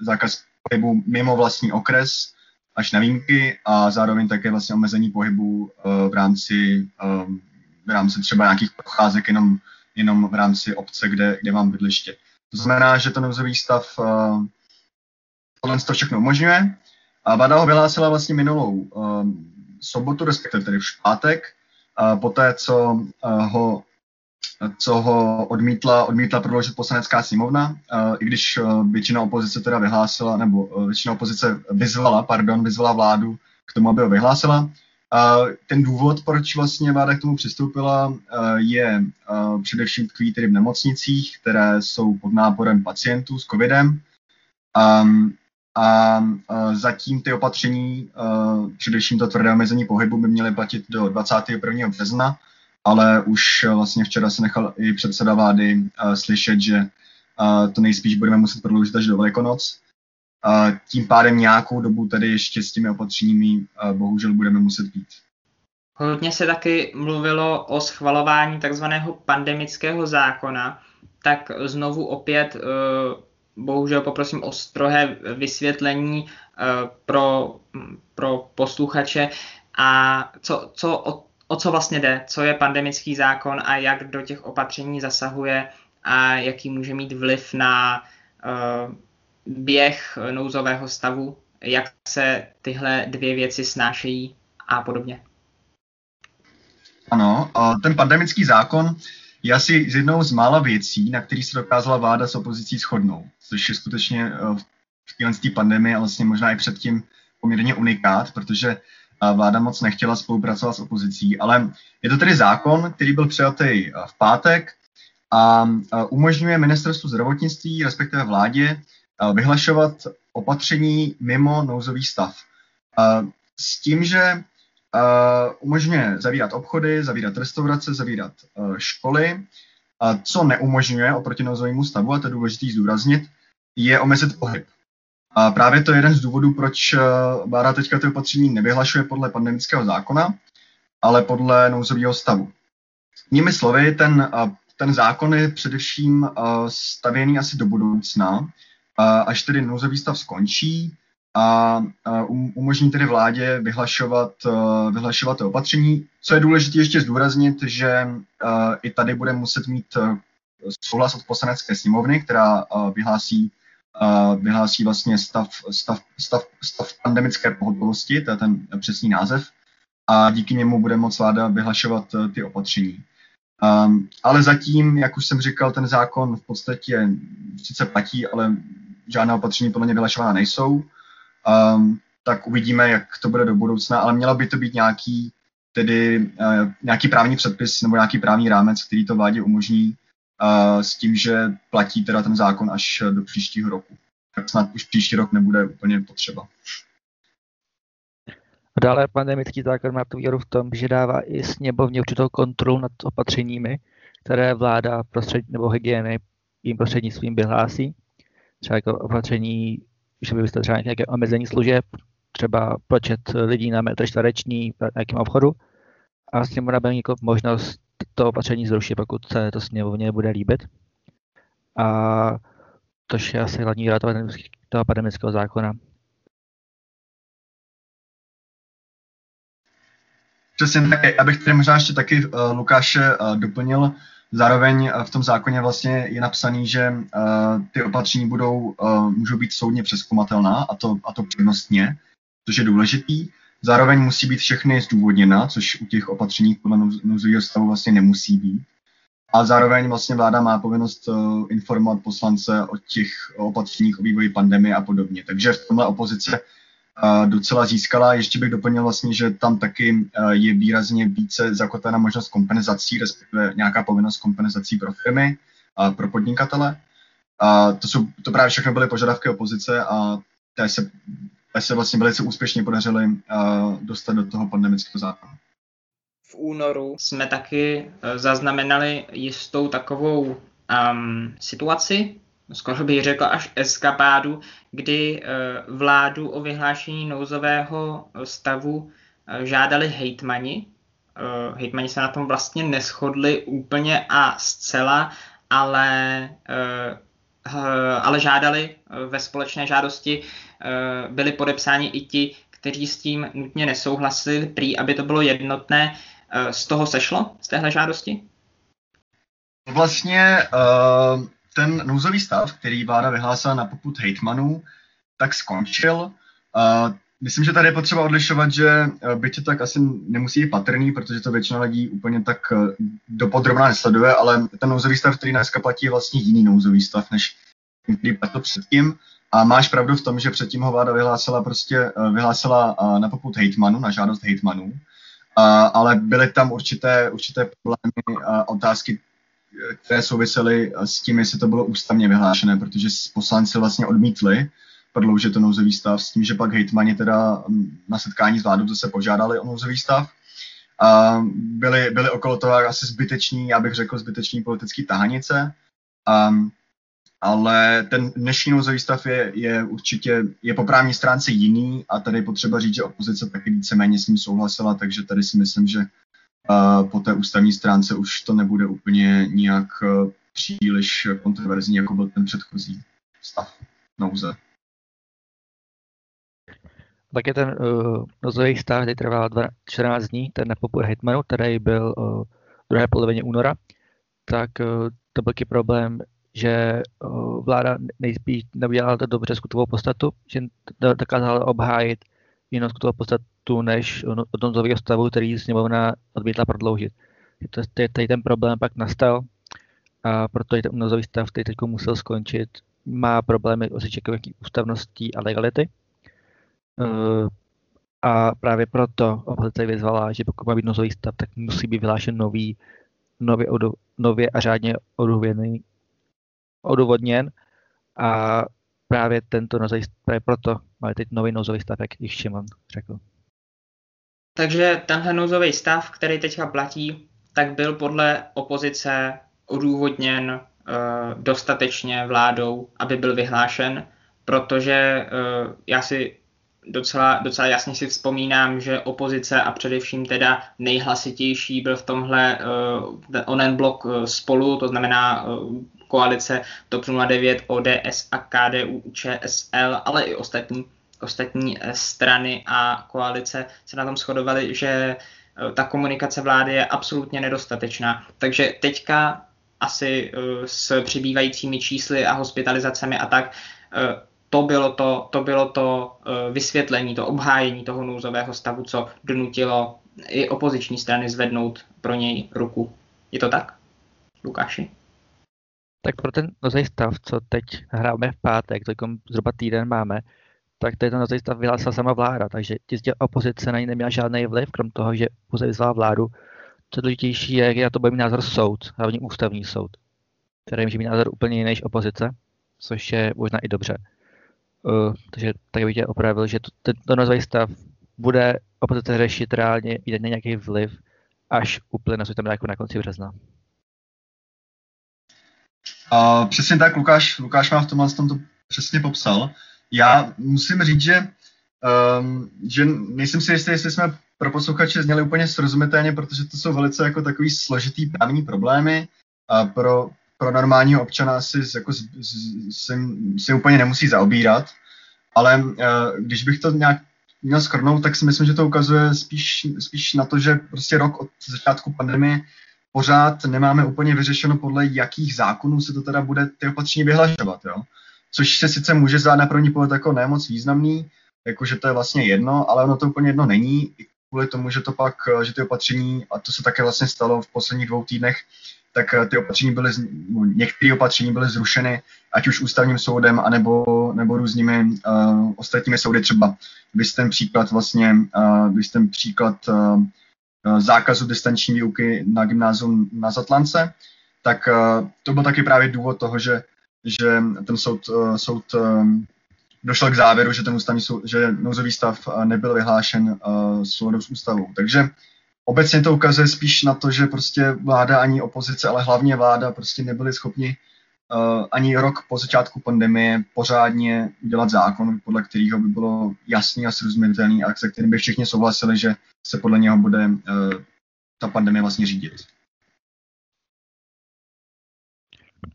zákaz pohybu mimo vlastní okres, až na výjimky a zároveň také vlastně omezení pohybu uh, v rámci, um, v rámci třeba nějakých procházek jenom, jenom v rámci obce, kde, kde mám bydliště. To znamená, že to nouzový stav uh, tohle to všechno umožňuje. A vláda ho vyhlásila vlastně minulou um, sobotu, respektive tedy v pátek, poté, co uh, ho co ho odmítla, odmítla prodloužit poslanecká sněmovna, i když většina opozice teda vyhlásila, nebo většina opozice vyzvala, pardon, vyzvala vládu k tomu, aby ho vyhlásila. Ten důvod, proč vlastně vláda k tomu přistoupila, je především tkví tedy v nemocnicích, které jsou pod náporem pacientů s covidem. A zatím ty opatření, především to tvrdé omezení pohybu, by měly platit do 21. března, ale už eh, vlastně včera se nechal i předseda vlády uh, slyšet, že uh, to nejspíš budeme muset prodloužit až do Velikonoc. Tím pádem nějakou dobu tady ještě s těmi opatřeními bohužel budeme muset být. Hodně se taky mluvilo o schvalování takzvaného pandemického zákona, tak znovu opět bohužel poprosím o strohé vysvětlení pro, pro posluchače a co, co od o co vlastně jde, co je pandemický zákon a jak do těch opatření zasahuje a jaký může mít vliv na uh, běh nouzového stavu, jak se tyhle dvě věci snášejí a podobně. Ano, ten pandemický zákon je asi z jednou z mála věcí, na který se dokázala vláda s opozicí shodnout, což je skutečně eh, v téhle pandemii a vlastně možná i předtím poměrně unikát, protože vláda moc nechtěla spolupracovat s opozicí, ale je to tedy zákon, který byl přijatý v pátek a umožňuje ministerstvu zdravotnictví, respektive vládě, vyhlašovat opatření mimo nouzový stav. S tím, že umožňuje zavírat obchody, zavírat restaurace, zavírat školy, co neumožňuje oproti nouzovému stavu, a to je důležité zdůraznit, je omezit pohyb. A právě to je jeden z důvodů, proč eh, vláda teďka ty opatření nevyhlašuje podle pandemického zákona, ale podle nouzového stavu. Nými slovy, ten, eh, ten zákon je především eh, stavěný asi do budoucna, až tedy nouzový stav skončí a um, umožní tedy vládě vyhlašovat, vyhlašovat opatření. Co je důležité ještě zdůraznit, že i tady bude muset mít souhlas od poslanecké sněmovny, která vyhlásí vyhlásí vlastně stav, stav, stav, stav pandemické pohotovosti, to je ten přesný název, a díky němu bude moc vláda vyhlašovat eh, ty opatření. Um, ale zatím, jak už jsem říkal, ten zákon v podstatě sice platí, ale žádná opatření podle mě vyhlašována nejsou. Um, tak uvidíme, jak to bude do budoucna, ale měla by to být nějaký, tedy uh, nějaký právní předpis nebo nějaký právní rámec, který to vládě umožní s tím, že platí teda ten zákon až do příštího roku. Tak snad už příští rok nebude úplně potřeba. Dále pandemický zákon má tu výhodu v tom, že dává i sněmovně určitou kontrolu nad opatřeními, které vláda prostřed, nebo hygieny jim prostřednictvím vyhlásí. Třeba jako opatření, že by byste třeba nějaké omezení služeb, třeba počet lidí na metr čtvereční v nějakém obchodu. A sněmovna bude mít jako možnost to opatření zrušit, pokud se to sněmovně bude líbit. a to je asi hlavní rada toho pandemického zákona. Přesně tak, abych tady možná ještě taky uh, Lukáše uh, doplnil, zároveň uh, v tom zákoně vlastně je napsaný, že uh, ty opatření budou, uh, můžou být soudně přeskumatelná a to, a to přednostně, což je důležitý. Zároveň musí být všechny zdůvodněna, což u těch opatření podle nouzového stavu vlastně nemusí být. A zároveň vlastně vláda má povinnost uh, informovat poslance o těch opatřeních o vývoji pandemie a podobně. Takže v tomhle opozice uh, docela získala. Ještě bych doplnil vlastně, že tam taky uh, je výrazně více zakotvena možnost kompenzací, respektive nějaká povinnost kompenzací pro firmy a pro podnikatele. A to, jsou, to právě všechno byly požadavky opozice a té se, se vlastně velice úspěšně podařily uh, dostat do toho pandemického zákona v únoru jsme taky eh, zaznamenali jistou takovou um, situaci, skoro bych řekl až eskapádu, kdy uh, vládu o vyhlášení nouzového stavu uh, žádali hejtmani. Uh, hejtmani se na tom vlastně neschodli úplně a zcela, ale, uh, ale žádali ve společné žádosti, byli podepsáni i ti, kteří s tím nutně nesouhlasili, prý, aby to bylo jednotné. Eh, z toho sešlo, z téhle žádosti? Vlastně uh, ten nouzový stav, který vláda vyhlásila na poput hejtmanů, tak skončil. Myslím, že tady je potřeba odlišovat, že byť tak asi nemusí být patrný, protože to většina lidí úplně tak dopodrobná nesleduje, ale ten nouzový stav, který dneska platí, je vlastně jiný nouzový stav, než který platil předtím. A máš pravdu v tom, že předtím ho vláda vyhlásila prostě, vyhlásila na poput hejtmanů, na žádost hejtmanů ale byly tam určité, určité problémy a otázky, které souvisely s tím, jestli to bylo ústavně vyhlášené, protože poslanci vlastně odmítli prodloužit to nouzový stav s tím, že pak hejtmani teda na setkání s vládou zase požádali o nouzový stav. A byly, byly okolo toho asi zbyteční, já bych řekl zbyteční politický tahanice. A ale ten dnešní nouzový stav je, je určitě je po právní stránce jiný a tady je potřeba říct, že opozice taky víceméně s ním souhlasila, takže tady si myslím, že uh, po té ústavní stránce už to nebude úplně nijak uh, příliš kontroverzní, jako byl ten předchozí stav nouze. Tak je ten uh, nouzový stav, který trval 14 dní, ten na Hitmanu, který byl uh, druhé polovině února, tak uh, to byl problém že vláda nejspíš neudělala to dobře skutovou podstatu, že dokázala obhájit jinou skutovou podstatu než od nouzového stavu, který sněmovna odmítla prodloužit. Tady ten problém pak nastal a proto ten nouzový stav, který teď musel skončit, má problémy s očekávací ústavností a legality. A právě proto opozice vyzvala, že pokud má být nouzový stav, tak musí být vyhlášen nový, nově, nově a řádně odůvěrný odůvodněn a právě tento nouzový právě proto máme teď nový nouzový stav, jak již Šimon řekl. Takže tenhle nouzový stav, který teďka platí, tak byl podle opozice odůvodněn uh, dostatečně vládou, aby byl vyhlášen, protože uh, já si docela, docela jasně si vzpomínám, že opozice a především teda nejhlasitější byl v tomhle uh, onen blok spolu, to znamená koalice TOP 09, ODS a KDU, ČSL, ale i ostatní, ostatní eh, strany a koalice se na tom shodovaly, že eh, ta komunikace vlády je absolutně nedostatečná. Takže teďka asi eh, s přibývajícími čísly a hospitalizacemi a tak, to bylo to, to, bylo to vysvětlení, to obhájení toho nouzového stavu, co donutilo i opoziční strany zvednout pro něj ruku. Je to tak, Lukáši? Tak pro ten nozej stav, co teď hráme v pátek, to zhruba týden máme, tak ten nozej stav vyhlásila sama vláda, takže čistě opozice na ní neměla žádný vliv, krom toho, že pouze vyzvala vládu. Co důležitější je, že na to bude mít názor soud, hlavně ústavní soud, který může mít názor úplně jiný než opozice, což je možná i dobře. Uh, takže tak bych tě opravil, že to, tento nozový stav bude opozice řešit reálně, mít nějaký vliv, až úplně což tam jako na konci března. Uh, přesně tak, Lukáš, Lukáš má v tomhle tom to přesně popsal. Já musím říct, že, um, že nejsem si jistý, jestli jsme pro posluchače zněli úplně srozumitelně, protože to jsou velice jako takový složitý právní problémy. A pro pro normálního občana si, jako, si, si úplně nemusí zaobírat, ale uh, když bych to nějak měl skrnout, tak si myslím, že to ukazuje spíš, spíš na to, že prostě rok od začátku pandemie pořád nemáme úplně vyřešeno, podle jakých zákonů se to teda bude ty opatření vyhlašovat, jo. Což se sice může zdát na první pohled jako nemoc významný, jakože to je vlastně jedno, ale ono to úplně jedno není, kvůli tomu, že to pak, že ty opatření, a to se také vlastně stalo v posledních dvou týdnech, tak eh, ty opatření byly, některé opatření byly zrušeny, ať už ústavním soudem, anebo, nebo různými uh, ostatními soudy třeba. Vy ten příklad vlastně, uh, vy ten příklad uh, zákazu distanční výuky na gymnázium na Zatlance, tak uh, to byl taky právě důvod toho, že, že ten soud, uh, soud došel k závěru, že ten ústavní soud, že nouzový stav nebyl vyhlášen souladu s ústavou. Takže obecně to ukazuje spíš na to, že prostě vláda ani opozice, ale hlavně vláda prostě nebyli schopni ani rok po začátku pandemie pořádně udělat zákon, podle kterého by bylo jasný a srozumitelný a se kterým by všichni souhlasili, že se podle něho bude uh, ta pandemie vlastně řídit.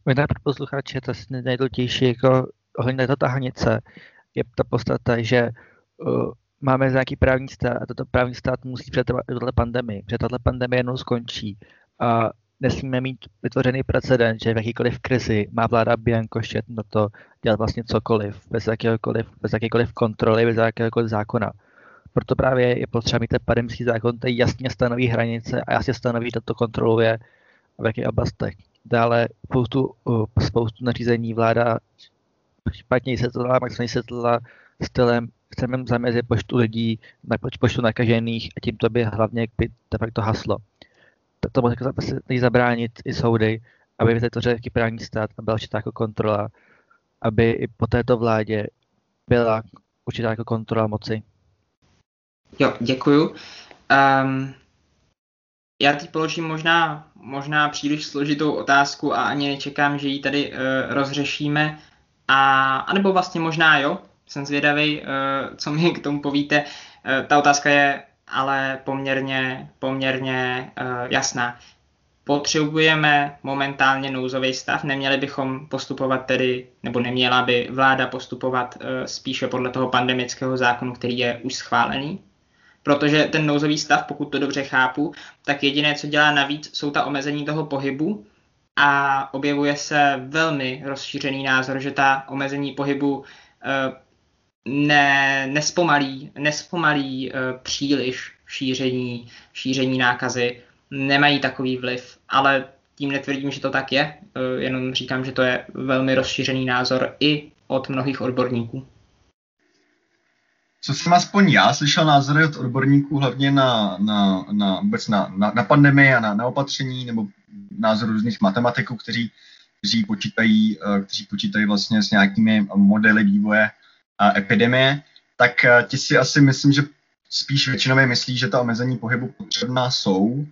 Možná pro posluchače to nejdůležitější jako ohledně této tahanice je ta podstata, že uh, máme nějaký právní stát a toto právní stát musí přetrvat i tuhle pandemii, protože tato pandemie jednou skončí a nesmíme mít vytvořený precedent, že v jakýkoliv krizi má vláda Biankošet na to dělat vlastně cokoliv, bez jakéhokoliv, bez jakékoliv kontroly, bez jakéhokoliv zákona. Proto právě je potřeba mít ten pandemický zákon, který jasně stanoví hranice a jasně stanoví, kdo to kontroluje v jakých oblastech. Dále spoustu, uh, spoustu nařízení vláda špatně vysvětlila, maximálně vysvětlila stylem chceme zamezit počtu lidí, na počtu nakažených a tímto by hlavně by de facto haslo. To musí zabránit i soudy, aby vytvořil jaký právní stát a byla určitá jako kontrola, aby i po této vládě byla určitá jako kontrola moci. Jo, děkuju. Um, já teď položím možná, možná příliš složitou otázku a ani nečekám, že ji tady uh, rozřešíme. A, anebo vlastně možná jo, jsem zvědavý, uh, co mi k tomu povíte. Uh, ta otázka je ale poměrně, poměrně uh, jasná. Potřebujeme momentálně nouzový stav, neměli bychom postupovat tedy, nebo neměla by vláda postupovat uh, spíše podle toho pandemického zákonu, který je už schválený? Protože ten nouzový stav, pokud to dobře chápu, tak jediné, co dělá navíc, jsou ta omezení toho pohybu a objevuje se velmi rozšířený názor, že ta omezení pohybu ne, nespomalí, nespomalí uh, příliš šíření, šíření nákazy, nemají takový vliv, ale tím netvrdím, že to tak je, uh, jenom říkám, že to je velmi rozšířený názor i od mnohých odborníků. Co jsem aspoň já slyšel názory od odborníků hlavně na, na, na, vůbec na, na, na pandemii a na, na opatření, nebo názor různých matematiků, kteří, kteří, počítají, eh, kteří počítají vlastně s nějakými modely vývoje epidemie, tak eh, ti si asi myslím, že spíš většinově myslí, že ta omezení pohybu potřebná jsou,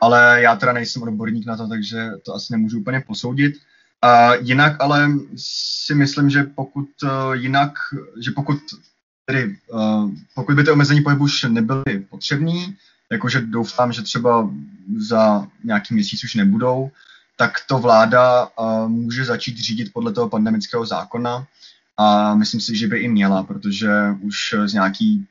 ale já teda nejsem odborník na to, takže to asi nemůžu úplně posoudit. A jinak ale si myslím, že pokud uh, jinak, že pokud tedy, uh, pokud by ty omezení pohybu už nebyly potřební, jakože doufám, že třeba za nějaký měsíc už nebudou, tak to vláda může začít řídit podle toho pandemického zákona a myslím si, že by i měla, protože už z nějaký,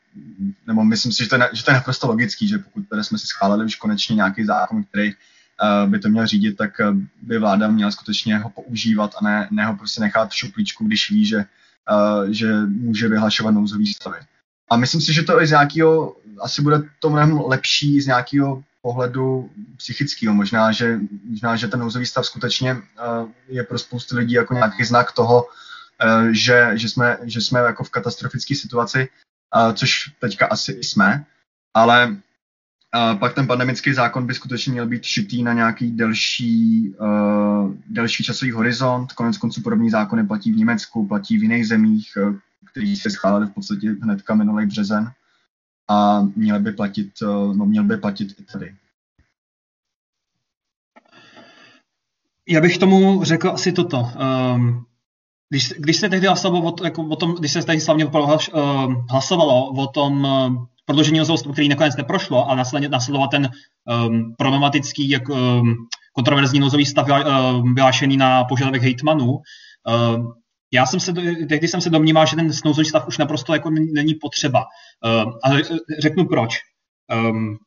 nebo myslím si, že to je, že to je naprosto logický, že pokud tady jsme si schválili už konečně nějaký zákon, který uh, by to měl řídit, tak uh, by vláda měla skutečně ho používat a ne, ne ho prostě nechat v šuplíčku, když ví, že, uh, že může vyhlašovat nouzový stavy. A myslím si, že to i z nějakého, asi bude to mnohem lepší z nějakého pohledu psychického. Možná, že, možná, že ten nouzový stav skutečně je pro spoustu lidí jako nějaký znak toho, Eh, že, že, jsme, že jsme jako v katastrofické situaci, což teďka asi jsme, ale pak ten pandemický zákon by skutečně měl být šitý na nějaký delší, delší časový horizont. Konec konců podobný zákony platí v Německu, platí v jiných zemích, který se schválili v podstatě hnedka minulý březen a měl by platit, no, měl by platit i tady. Já bych tomu řekl asi toto. Um, když, když se tehdy hlasovalo o, jako o tom, když se tehdy slavně uh, hlasovalo o tom uh, prodloužení nouzového který nakonec neprošlo, následně nasledoval ten um, problematický jak, um, kontroverzní nouzový stav vyhlášený na požadavek hejtmanů. Já jsem se, tehdy jsem se domníval, že ten nouzový stav už naprosto jako není potřeba. Ale řeknu proč. Um,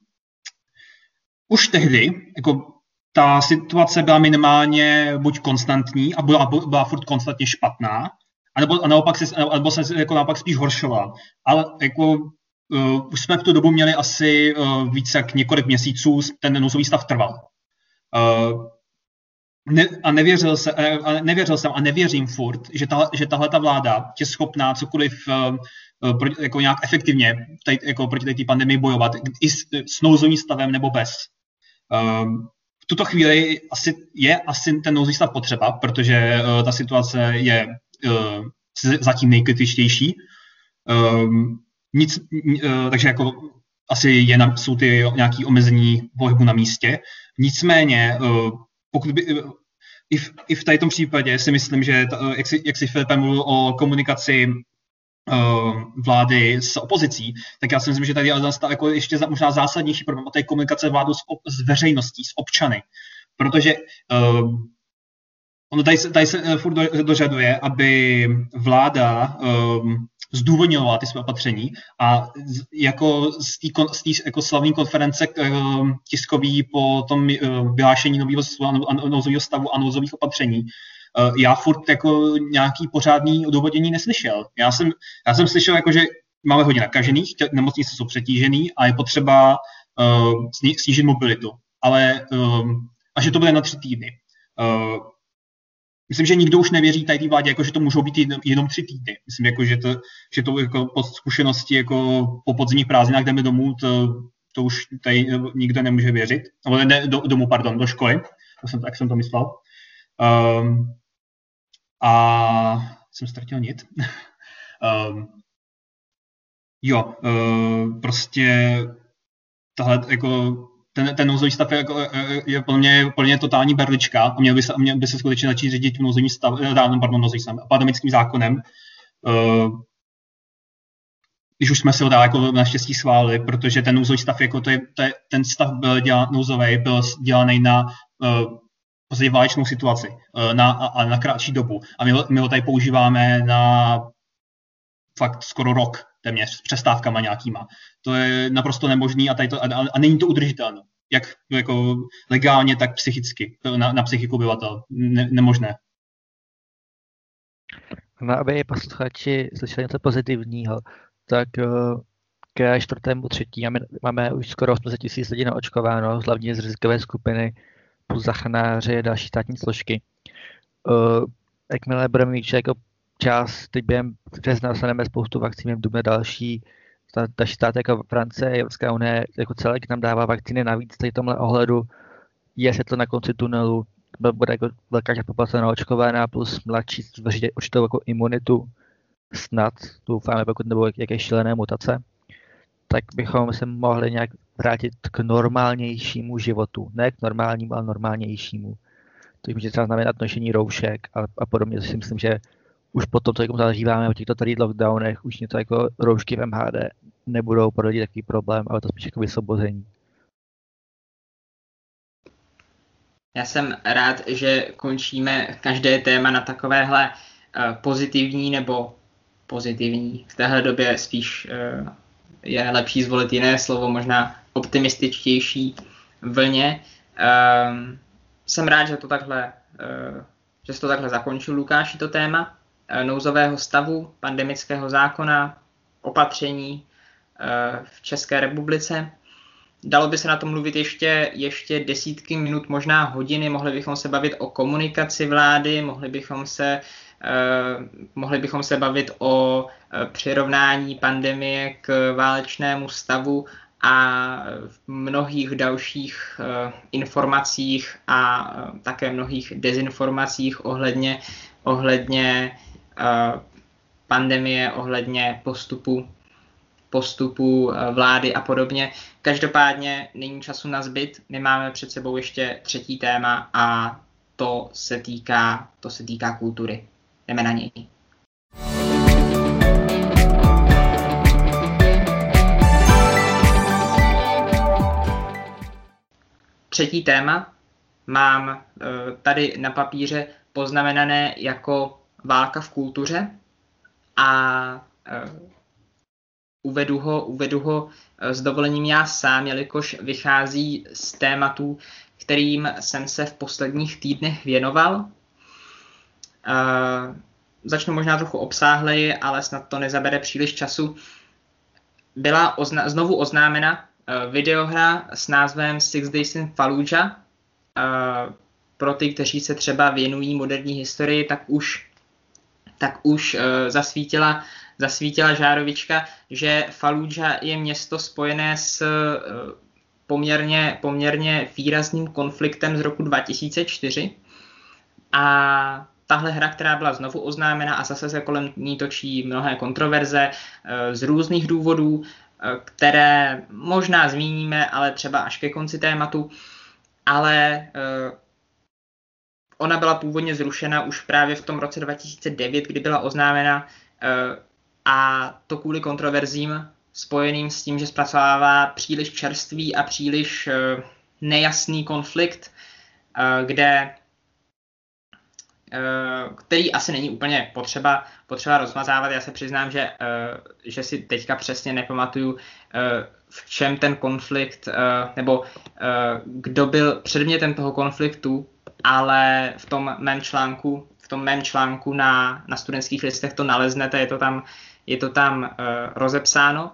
už tehdy, jako ta situace byla minimálně buď konstantní a byla, byla furt konstantně špatná, anebo, a naopak se, nebo se jako naopak spíš horšovala. Ale jako uh, už jsme v tu dobu měli asi uh, více jak několik měsíců, ten nouzový stav trval. Uh, ne, a nevěřil, se, a nevěřil jsem a nevěřím furt, že, ta, že tahle ta vláda je schopná cokoliv uh, pro, jako nějak efektivně tady, jako proti té pandemii bojovat, i s, s nouzovým stavem nebo bez. Uh, v tuto chvíli asi je asi ten nouzový stav potřeba, protože uh, ta situace je uh, zatím nejkritičtější. Um, nic, uh, takže jako asi je na, jsou ty nějaké omezení pohybu na místě. Nicméně, uh, pokud by, uh, i, v, i v tom případě si myslím, že ta, jak, si, jak si Filipe mluvil o komunikaci vlády s opozicí, tak já si myslím, že tady je jako ještě možná zásadnější problém, a to je komunikace vládu s, s veřejností, s občany. Protože uh, ono tady, tady se uh, furt do, dožaduje, aby vláda um, zdůvodňovala ty své opatření a z, jako z té jako slavní konference uh, tiskový po tom uh, vyhlášení nového nouzového stavu a nouzových opatření, já furt jako nějaký pořádný odůvodnění neslyšel. Já jsem, já jsem slyšel, jako, že máme hodně nakažených, nemocnice jsou přetížený a je potřeba uh, snížit mobilitu. Ale um, a že to bude na tři týdny. Uh, myslím, že nikdo už nevěří tady té vládě, jako, že to můžou být jenom, jenom tři týdny. Myslím, jako, že to, že to jako po zkušenosti jako po podzimních prázdninách jdeme domů, to, to už tady nikdo nemůže věřit. Nebo ne, do, domů, pardon, do školy. Tak jsem, tak jsem to myslel. Um, a jsem ztratil nit. um, jo, uh, prostě tahle jako ten, ten nouzový stav je, jako, je pro mě plně totální berlička a měl by se, měl by se skutečně začít řídit nouzovým stav, eh, pardon, nouzovým stav, pandemickým zákonem. Uh, když už jsme si ho dál jako naštěstí schválili, protože ten nouzový stav, jako to je, to je, ten stav byl dělan, nouzový, byl dělaný na uh, podstatě válečnou situaci uh, na, a, na kratší dobu. A my, my ho tady používáme na fakt skoro rok téměř s přestávkama nějakýma. To je naprosto nemožný a, tady to, a, a není to udržitelné. Jak jako legálně, tak psychicky, na, na psychiku obyvatel. Ne, nemožné. No, aby posluchači slyšeli něco pozitivního, tak uh, ke čtvrtému třetí máme, máme už skoro 800 tisíc lidí naočkováno, hlavně z rizikové skupiny, plus zachránři a další státní složky. Uh, jakmile budeme mít jako čas, teď během března dostaneme spoustu vakcín, během dubna další, další státy jako Francie, Evropská unie jako celek nám dává vakcíny navíc v tomhle ohledu, je to na konci tunelu, bude jako velká část populace naočkovaná, plus mladší s určitou jako imunitu, snad, doufáme, pokud nebo jaké šílené mutace, tak bychom se mohli nějak vrátit k normálnějšímu životu. Ne k normálnímu, ale normálnějšímu. To může třeba znamenat nošení roušek a, a podobně. Si myslím, že už po tom, co jako zažíváme o těchto tady lockdownech, už něco jako roušky v MHD nebudou pro lidi takový problém, ale to spíš jako vysvobození. Já jsem rád, že končíme každé téma na takovéhle uh, pozitivní nebo pozitivní. V téhle době spíš uh, je lepší zvolit jiné slovo, možná optimističtější vlně. Um, jsem rád, že to takhle, uh, že to takhle zakončil, Lukáši, to téma uh, nouzového stavu, pandemického zákona, opatření uh, v České republice. Dalo by se na tom mluvit ještě, ještě desítky minut, možná hodiny. Mohli bychom se bavit o komunikaci vlády, mohli bychom se, uh, mohli bychom se bavit o uh, přirovnání pandemie k válečnému stavu a v mnohých dalších uh, informacích a uh, také mnohých dezinformacích ohledně, ohledně uh, pandemie, ohledně postupu postupu vlády a podobně. Každopádně není času na zbyt, my máme před sebou ještě třetí téma a to se týká, to se týká kultury. Jdeme na něj. Třetí téma, mám tady na papíře poznamenané jako válka v kultuře a uvedu ho, uvedu ho s dovolením já sám, jelikož vychází z tématů, kterým jsem se v posledních týdnech věnoval. Začnu možná trochu obsáhleji, ale snad to nezabere příliš času. Byla ozna- znovu oznámena videohra s názvem Six Days in Fallujah. Uh, pro ty, kteří se třeba věnují moderní historii, tak už, tak už uh, zasvítila, zasvítila žárovička, že Fallujah je město spojené s poměrně, poměrně výrazným konfliktem z roku 2004. A tahle hra, která byla znovu oznámena a zase se kolem ní točí mnohé kontroverze eh, z různých důvodů, eh, které možná zmíníme, ale třeba až ke konci tématu. Ale eh, ona byla původně zrušena už právě v tom roce 2009, kdy byla oznámena a to kvůli kontroverzím spojeným s tím, že zpracovává příliš čerstvý a příliš uh, nejasný konflikt, kde který asi není úplně potřeba, potřeba rozmazávat. Já se přiznám, že, uh, že si teďka přesně nepamatuju, uh, v čem ten konflikt, nebo kdo byl předmětem toho konfliktu, ale v tom mém článku, v tom mém článku na, na studentských listech to naleznete, je to tam, je to tam rozepsáno.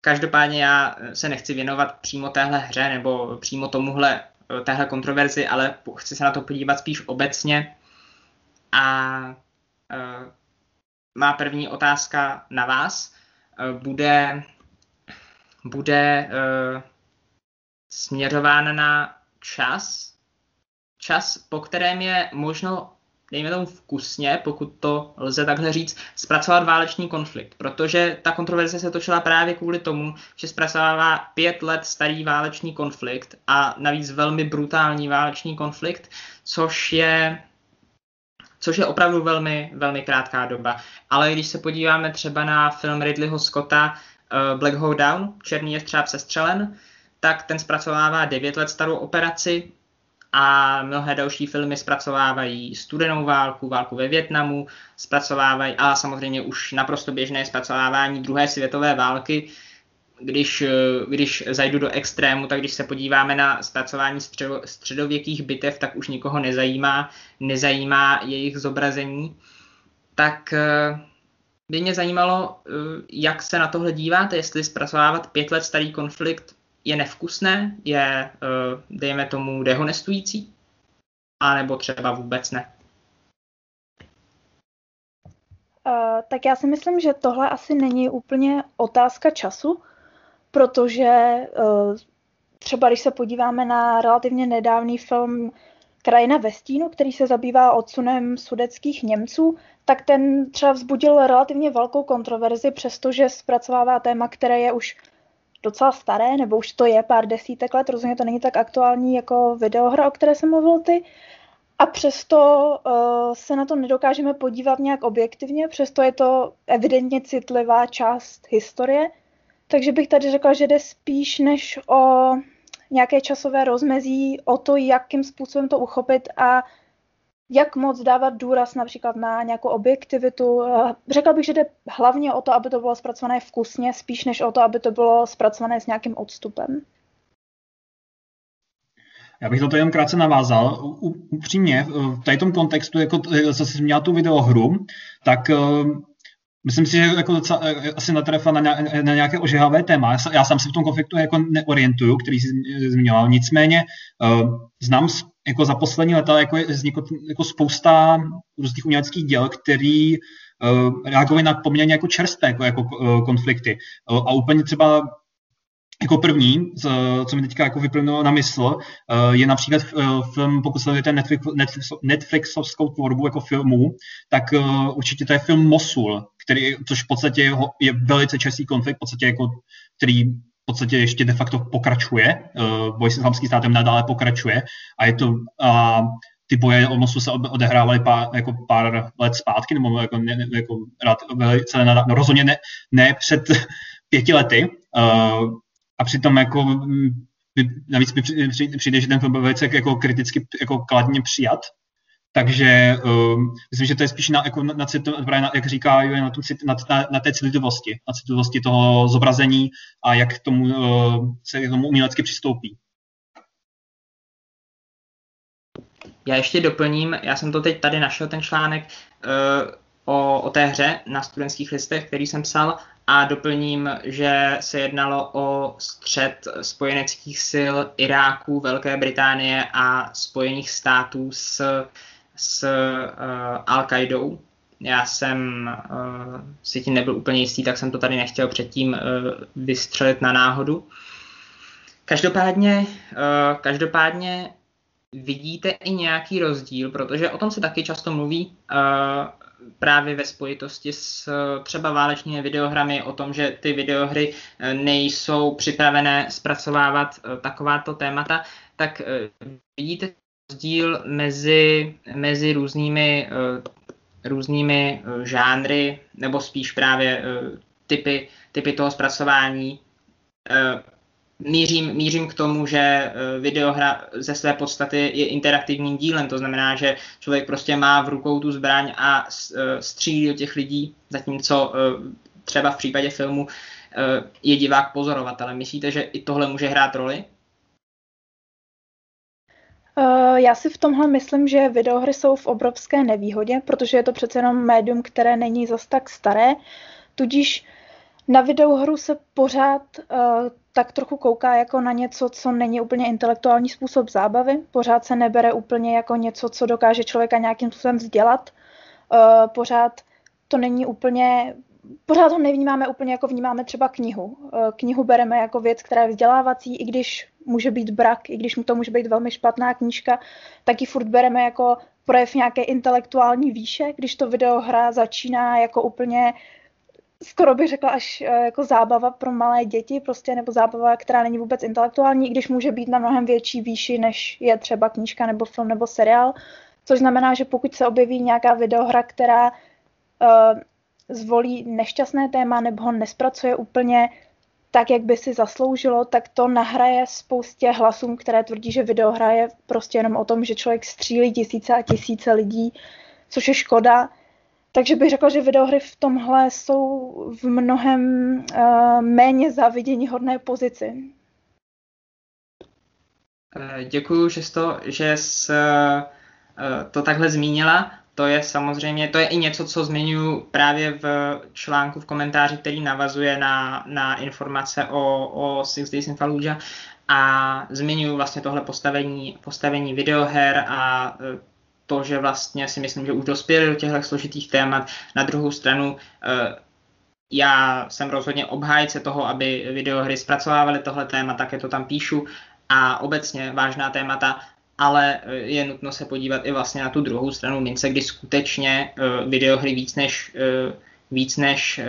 Každopádně já se nechci věnovat přímo téhle hře nebo přímo tomuhle téhle kontroverzi, ale chci se na to podívat spíš obecně. A uh, má první otázka na vás uh, bude, bude uh, směřována na čas, čas, po kterém je možno dejme tomu vkusně, pokud to lze takhle říct, zpracovat válečný konflikt. Protože ta kontroverze se točila právě kvůli tomu, že zpracovává pět let starý válečný konflikt a navíc velmi brutální válečný konflikt, což je což je opravdu velmi, velmi krátká doba. Ale když se podíváme třeba na film Ridleyho Scotta uh, Black Hawk Down, Černý je střáb sestřelen, tak ten zpracovává 9 let starou operaci, a mnohé další filmy zpracovávají studenou válku, válku ve Větnamu, zpracovávají a samozřejmě už naprosto běžné zpracovávání druhé světové války. Když, když zajdu do extrému, tak když se podíváme na zpracování středo, středověkých bitev, tak už nikoho nezajímá, nezajímá jejich zobrazení. Tak eh, by mě zajímalo, eh, jak se na tohle díváte, jestli zpracovávat pět let starý konflikt je nevkusné, je, eh, dejme tomu, dehonestující, anebo třeba vůbec ne? Uh, tak já si myslím, že tohle asi není úplně otázka času, protože uh, třeba když se podíváme na relativně nedávný film Krajina ve stínu, který se zabývá odsunem sudeckých Němců, tak ten třeba vzbudil relativně velkou kontroverzi, přestože zpracovává téma, které je už docela staré, nebo už to je pár desítek let, rozhodně to není tak aktuální jako videohra, o které jsem mluvil ty. A přesto uh, se na to nedokážeme podívat nějak objektivně, přesto je to evidentně citlivá část historie. Takže bych tady řekla, že jde spíš než o nějaké časové rozmezí, o to, jakým způsobem to uchopit a jak moc dávat důraz například na nějakou objektivitu. Řekla bych, že jde hlavně o to, aby to bylo zpracované vkusně, spíš než o to, aby to bylo zpracované s nějakým odstupem. Já bych to jenom krátce navázal. Upřímně, v tom kontextu, jako zase jsem měl tu videohru, tak eh, myslím si, že jako docela, eh, asi natrefa na, na nějaké ožehavé téma. Já sám se v tom konfliktu jako neorientuju, který jsi zmínila. Nicméně uh, znám jako za poslední leta jako vzniklo jako spousta různých uměleckých děl, který uh, reagují na poměrně jako čerstvé jako, jako uh, konflikty. Uh, a úplně třeba jako první, co mi teďka jako vyplynulo na mysl, je například film, pokud sledujete Netflix, Netflix, Netflixovskou tvorbu jako filmů, tak určitě to je film Mosul, který, což v podstatě je, je velice častý konflikt, v podstatě jako, který v podstatě ještě de facto pokračuje, uh, boj s islamským státem nadále pokračuje a je to, uh, ty boje o Mosul se odehrávaly pár, jako pár let zpátky, nebo jako, ne, jako rád, velice, no, rozhodně ne, ne před pěti lety, uh, a přitom jako navíc mi přijde, že ten film byl velice jako kriticky jako kladně přijat, takže um, myslím, že to je spíš na, jako na, na, na jak říká na, na, na, na té citlivosti, na citlivosti toho zobrazení a jak k tomu, uh, se k tomu umělecky přistoupí. Já ještě doplním, já jsem to teď tady našel, ten článek uh, o, o té hře na studentských listech, který jsem psal, a doplním, že se jednalo o střed spojeneckých sil Iráku, Velké Británie a Spojených států s, s uh, Al-Qaidou. Já jsem uh, si tím nebyl úplně jistý, tak jsem to tady nechtěl předtím uh, vystřelit na náhodu. Každopádně, uh, každopádně vidíte i nějaký rozdíl, protože o tom se taky často mluví uh, právě ve spojitosti s třeba válečnými videohrami, o tom, že ty videohry uh, nejsou připravené zpracovávat uh, takováto témata, tak uh, vidíte rozdíl mezi, mezi různými, uh, různými uh, žánry, nebo spíš právě uh, typy, typy toho zpracování. Mířím, mířím k tomu, že eh, videohra ze své podstaty je interaktivním dílem, to znamená, že člověk prostě má v rukou tu zbraň a eh, střílí do těch lidí, zatímco eh, třeba v případě filmu je divák pozorovatelem. Myslíte, že i tohle může hrát roli? Já si v tomhle myslím, že videohry jsou v obrovské nevýhodě, protože je to přece jenom médium, které není zas tak staré, tudíž na videohru se pořád uh, tak trochu kouká jako na něco, co není úplně intelektuální způsob zábavy. Pořád se nebere úplně jako něco, co dokáže člověka nějakým způsobem vzdělat. Uh, pořád to není úplně pořád ho nevnímáme úplně jako vnímáme třeba knihu. Knihu bereme jako věc, která je vzdělávací, i když může být brak, i když to může být velmi špatná knížka, tak ji furt bereme jako projev nějaké intelektuální výše, když to videohra začíná jako úplně skoro bych řekla až eh, jako zábava pro malé děti, prostě nebo zábava, která není vůbec intelektuální, i když může být na mnohem větší výši, než je třeba knížka nebo film nebo seriál. Což znamená, že pokud se objeví nějaká videohra, která uh, zvolí nešťastné téma nebo ho nespracuje úplně tak, jak by si zasloužilo, tak to nahraje spoustě hlasům, které tvrdí, že videohra je prostě jenom o tom, že člověk střílí tisíce a tisíce lidí, což je škoda. Takže bych řekla, že videohry v tomhle jsou v mnohem uh, méně závidění hodné pozici. Eh, Děkuji, že jsi to, že jsi, uh, to takhle zmínila. To je samozřejmě, to je i něco, co zmiňuji právě v článku v komentáři, který navazuje na, na informace o, o Six Days in Fallujah a zmiňuji vlastně tohle postavení, postavení videoher a to, že vlastně si myslím, že už dospěli do těchto složitých témat. Na druhou stranu eh, já jsem rozhodně obhájce toho, aby videohry zpracovávaly tohle téma, také to tam píšu a obecně vážná témata, ale eh, je nutno se podívat i vlastně na tu druhou stranu mince, kdy skutečně uh, videohry víc než, uh, víc než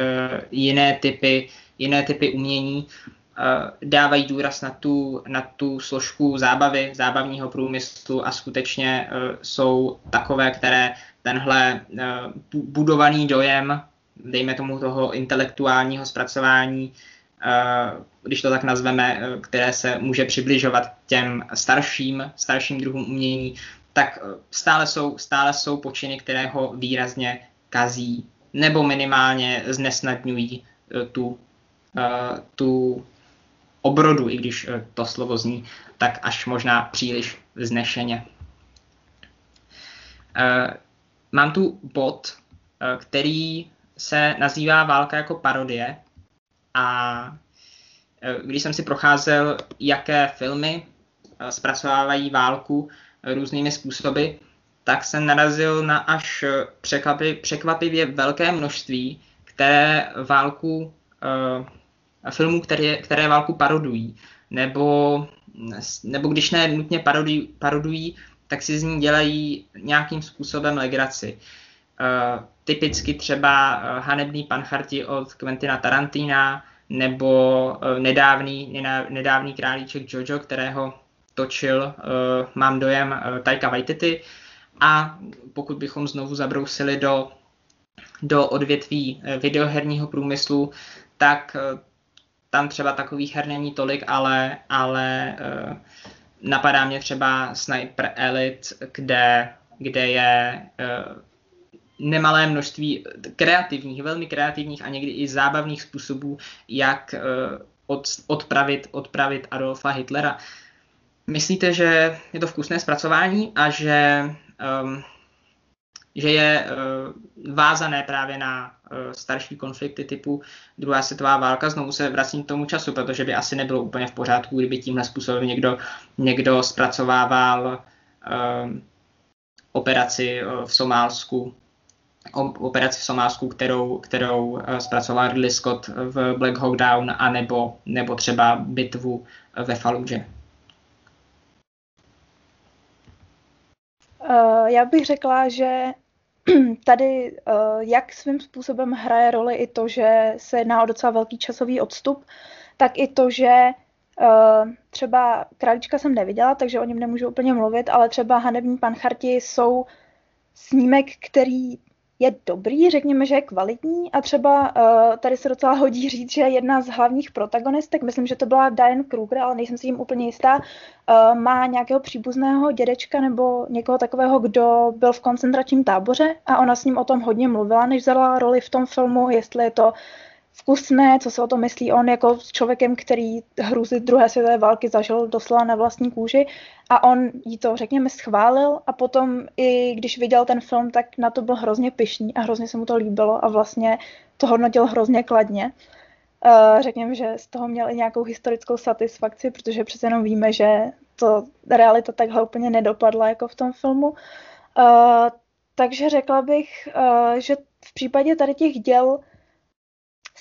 jiné typy jiné typy umění Eh, dávají důraz na tu, na tu složku zábavy, zábavního průmyslu a skutečně jsou takové, které tenhle budovaný dojem, dejme tomu toho intelektuálního zpracování, když to tak nazveme, uh, které se může přibližovat těm starším, starším druhům umění, tak uh, stále jsou, stále jsou počiny, které ho výrazně kazí nebo minimálně znesnadňují tu, tu obrodu, i když eh, to slovo zní tak až možná příliš vznešeně. Eh, mám tu bod, eh, který se nazývá Válka jako parodie a když jsem si procházel, jaké filmy zpracovávají válku různými způsoby, tak jsem narazil na až překvapivě velké množství, které válku filmů, které, které válku parodují. Nebo, nebo když ne nutně parodují, parodují, tak si z ní dělají nějakým způsobem legraci. Uh, typicky třeba uh, Hanebný pancharti od Quentina Tarantina, nebo uh, nedávný, nedávný králíček Jojo, kterého točil, mám dojem, Taika Waititi. A pokud bychom znovu zabrousili do, do odvětví videoherního průmyslu, tak tam třeba takových her není tolik, ale, ale napadá mě třeba Sniper Elite, kde, kde je nemalé množství kreativních, velmi kreativních a někdy i zábavných způsobů, jak uh, od, odpravit, odpravit Adolfa Hitlera. Myslíte, že je to vkusné zpracování a že um, že je uh, vázané právě na uh, starší konflikty typu druhá světová válka. Znovu se vracím k tomu času, protože by asi nebylo úplně v pořádku, kdyby tímhle způsobem někdo, někdo zpracovával uh, operaci v Somálsku, operaci v Somálsku, kterou, kterou zpracoval Ridley Scott v Black Hawk Down, anebo, nebo třeba bitvu ve Fallujah. Já bych řekla, že tady jak svým způsobem hraje roli i to, že se jedná o docela velký časový odstup, tak i to, že třeba Králička jsem neviděla, takže o něm nemůžu úplně mluvit, ale třeba Hanební pancharti jsou snímek, který je dobrý, řekněme, že je kvalitní a třeba uh, tady se docela hodí říct, že jedna z hlavních protagonistek, myslím, že to byla Diane Kruger, ale nejsem si jim úplně jistá, uh, má nějakého příbuzného dědečka nebo někoho takového, kdo byl v koncentračním táboře a ona s ním o tom hodně mluvila, než vzala roli v tom filmu, jestli je to vkusné, co se o to myslí on jako s člověkem, který hruzy druhé světové války zažil doslova na vlastní kůži a on jí to, řekněme, schválil a potom i když viděl ten film, tak na to byl hrozně pyšný a hrozně se mu to líbilo a vlastně to hodnotil hrozně kladně. Uh, řekněme, že z toho měl i nějakou historickou satisfakci, protože přece jenom víme, že to realita takhle úplně nedopadla jako v tom filmu. Uh, takže řekla bych, uh, že v případě tady těch děl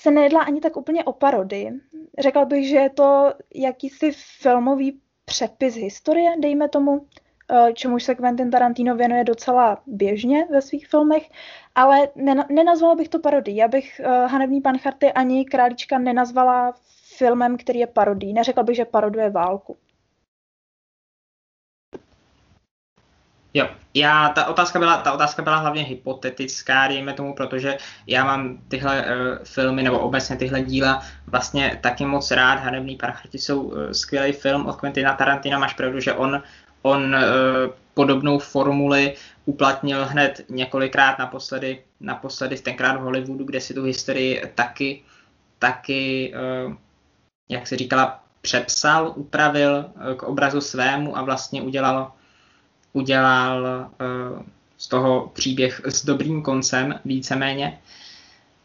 se nejedla ani tak úplně o parodii. Řekla bych, že je to jakýsi filmový přepis historie, dejme tomu, eh, čemuž se Quentin Tarantino věnuje docela běžně ve svých filmech, ale nenazvala bych to parodii. Já bych uh, Hanební pancharty ani Králíčka nenazvala filmem, který je parodí. Neřekla bych, že paroduje válku. Jo, já, ta otázka byla, ta otázka byla hlavně hypotetická, dejme tomu, protože já mám tyhle uh, filmy, nebo obecně tyhle díla vlastně taky moc rád. Hanebný parchrti jsou uh, skvělý film od Quentina Tarantina, máš pravdu, že on, on uh, podobnou formuli uplatnil hned několikrát, naposledy, naposledy tenkrát v Hollywoodu, kde si tu historii taky, taky uh, jak se říkala, přepsal, upravil k obrazu svému a vlastně udělal udělal uh, z toho příběh s dobrým koncem, víceméně.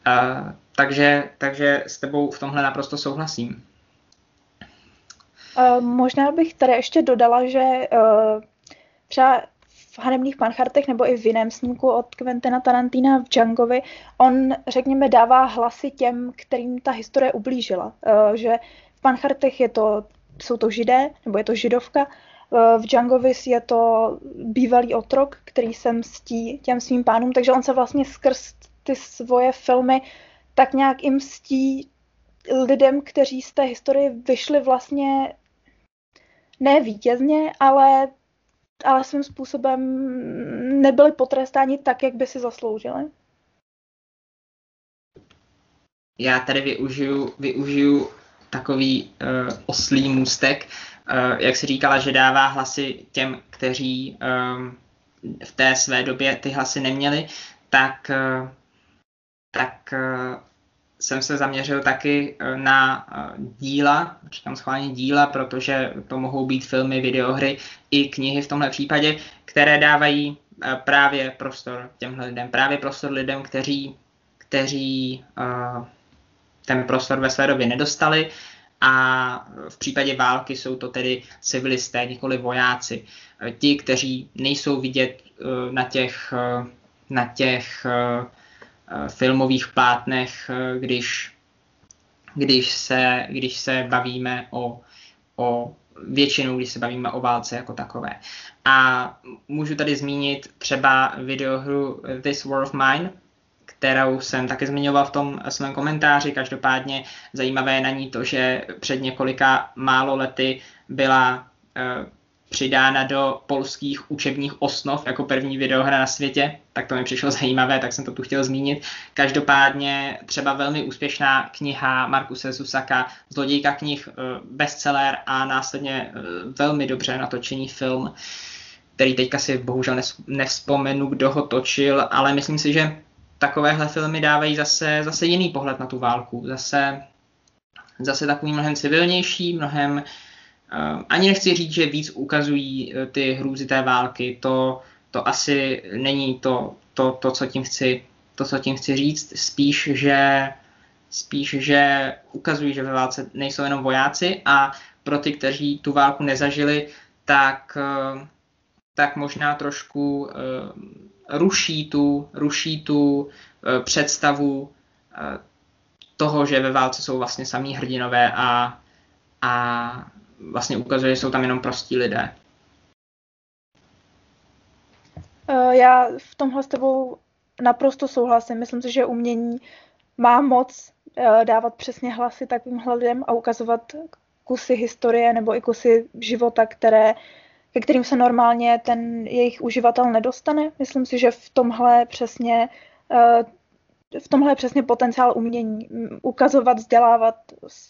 Uh, takže, takže s tebou v tomhle naprosto souhlasím. Uh, možná bych tady ještě dodala, že třeba v Hanebných panchartech nebo i v jiném snímku od Quentina Tarantina v Djangovi, on, řekněme, dává hlasy těm, kterým ta historie ublížila. Že v panchartech je to, jsou to židé, nebo je to židovka, Eh, v Djangovis je to bývalý otrok, který se mstí těm svým pánům, takže on se vlastně skrz ty svoje filmy tak nějak i mstí lidem, kteří z té historie vyšli vlastně ne vítězně, ale, ale svým způsobem nebyli potrestáni tak, jak by si zasloužili. Já tady využiju, využiju takový uh, oslý můstek Eh, jak si říkala, že dává hlasy těm, kteří ehm, v té své době ty hlasy neměli, tak, eh, tak eh, jsem se zaměřil taky na díla, říkám schválně díla, protože to mohou být filmy, videohry i knihy v tomhle případě, které dávají právě prostor těmhle lidem, právě prostor lidem, kteří, kteří ten prostor ve své době nedostali, a v případě války jsou to tedy civilisté, nikoli vojáci. Ti, kteří nejsou vidět eh, na těch, eh, na těch eh, filmových plátnech, když, když, se, když se bavíme o, o většinou, když se bavíme o válce jako takové. A můžu tady zmínit třeba videohru This War of Mine, kterou jsem taky zmiňoval v tom svém komentáři. Každopádně zajímavé je na ní to, že před několika málo lety byla uh, přidána do polských učebních osnov jako první videohra na světě, tak to mi přišlo zajímavé, tak jsem to tu chtěl zmínit. Každopádně třeba velmi úspěšná kniha Markuse Susaka, Zlodějka knih, eh, bestseller a následně eh, velmi dobře natočený film, který teďka si bohužel nevzpomenu, kdo ho točil, ale myslím si, že takovéhle filmy dávají zase, zase jiný pohled na tu válku, zase, zase takový mnohem civilnější, mnohem Uh, ani nechci říct, že víc ukazují uh, ty hrůzy té války, to, to asi není to, to, to, co tím chci, to, co tím chci říct, spíš, že spíš, že ukazují, že ve válce nejsou jenom vojáci a pro ty, kteří tu válku nezažili, tak, uh, tak možná trošku ruší tu, ruší tu představu toho, že ve válce jsou vlastně samý hrdinové a, a vlastně ukazuje, že jsou tam jenom prostí lidé. Eh, já v tomhle s tebou naprosto souhlasím. Myslím si, že umění má moc eh, dávat přesně hlasy takovým lidem a ukazovat kusy historie nebo i kusy života, které, ke kterým se normálně ten jejich uživatel nedostane. Myslím si, že v tomhle přesně eh, v tomhle je přesně potenciál umění. Ukazovat, vzdělávat,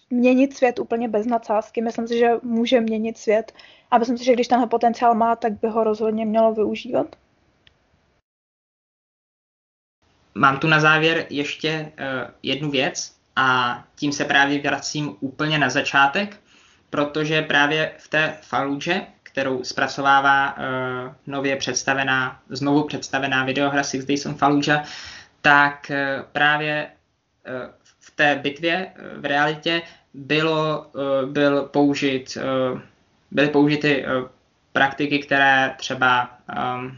měnit svět úplně bez nadsázky. Myslím si, že může měnit svět. A myslím si, že když tenhle potenciál má, tak by ho rozhodně mělo využívat. Mám tu na závěr ještě uh, jednu věc a tím se právě vracím úplně na začátek, protože právě v té Fallujah, kterou zpracovává uh, nově představená, znovu představená videohra Six Days on Fallujah, tak eh, právě eh, v té bitvě eh, v realitě bylo, byl použit, byly použity praktiky, které třeba ehm,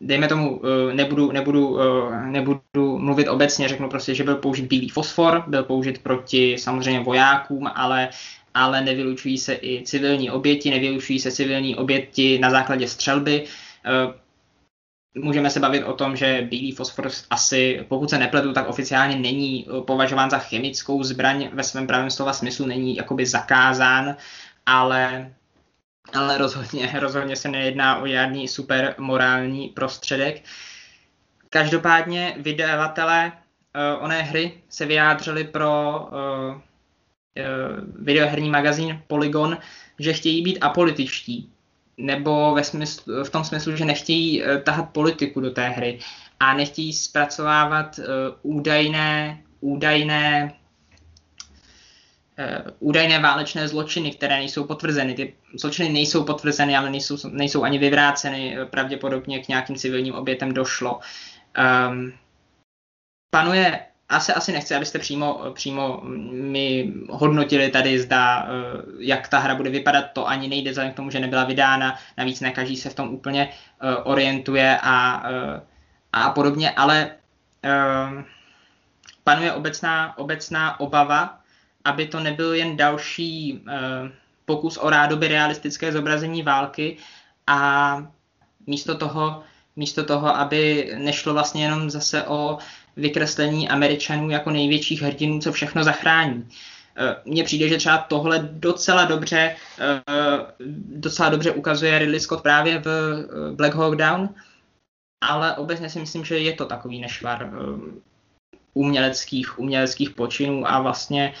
dejme tomu, nebudu, nebudu, nebudu mluvit obecně, řeknu prostě, že byl použit bílý fosfor, byl použit proti samozřejmě vojákům, ale, ale nevylučují se i civilní oběti, nevylučují se civilní oběti na základě střelby můžeme se bavit o tom, že bílý fosfor asi, pokud se nepletu, tak oficiálně není eh, považován za chemickou zbraň ve svém pravém slova smyslu, není jakoby zakázán, ale, ale rozhodně, rozhodně se nejedná o žádný super morální prostředek. Každopádně vydavatelé uh, oné hry se vyjádřili pro uh, videoherní magazín Polygon, že chtějí být apolitičtí nebo ve smyslu, v tom smyslu, že nechtějí uh, tahat politiku do té hry a nechtějí zpracovávat uh, údajné, údajné údajné válečné zločiny, které nejsou potvrzeny. Ty zločiny nejsou potvrzeny, ale nejsou, nejsou ani vyvráceny. Pravděpodobně k nějakým civilním obětem došlo. Um, panuje asi, asi nechci, abyste přímo, přímo mi hodnotili tady, zda, eh, jak ta hra bude vypadat, to ani nejde vzhledem k tomu, že nebyla vydána, navíc ne každý se v tom úplně uh, orientuje a, uh, a podobně, ale uh, panuje obecná, obecná obava, aby to nebyl jen další uh, pokus o rádoby realistické zobrazení války a místo toho, místo toho, aby nešlo vlastně jenom zase o vykreslení Američanů jako největších hrdinů, co všechno zachrání. Eh, mně přijde, že třeba tohle docela dobře, eh, docela dobře ukazuje Ridley Scott právě v eh, Black Hawk Down, ale obecně si myslím, že je to takový nešvar uměleckých, uměleckých počinů a vlastně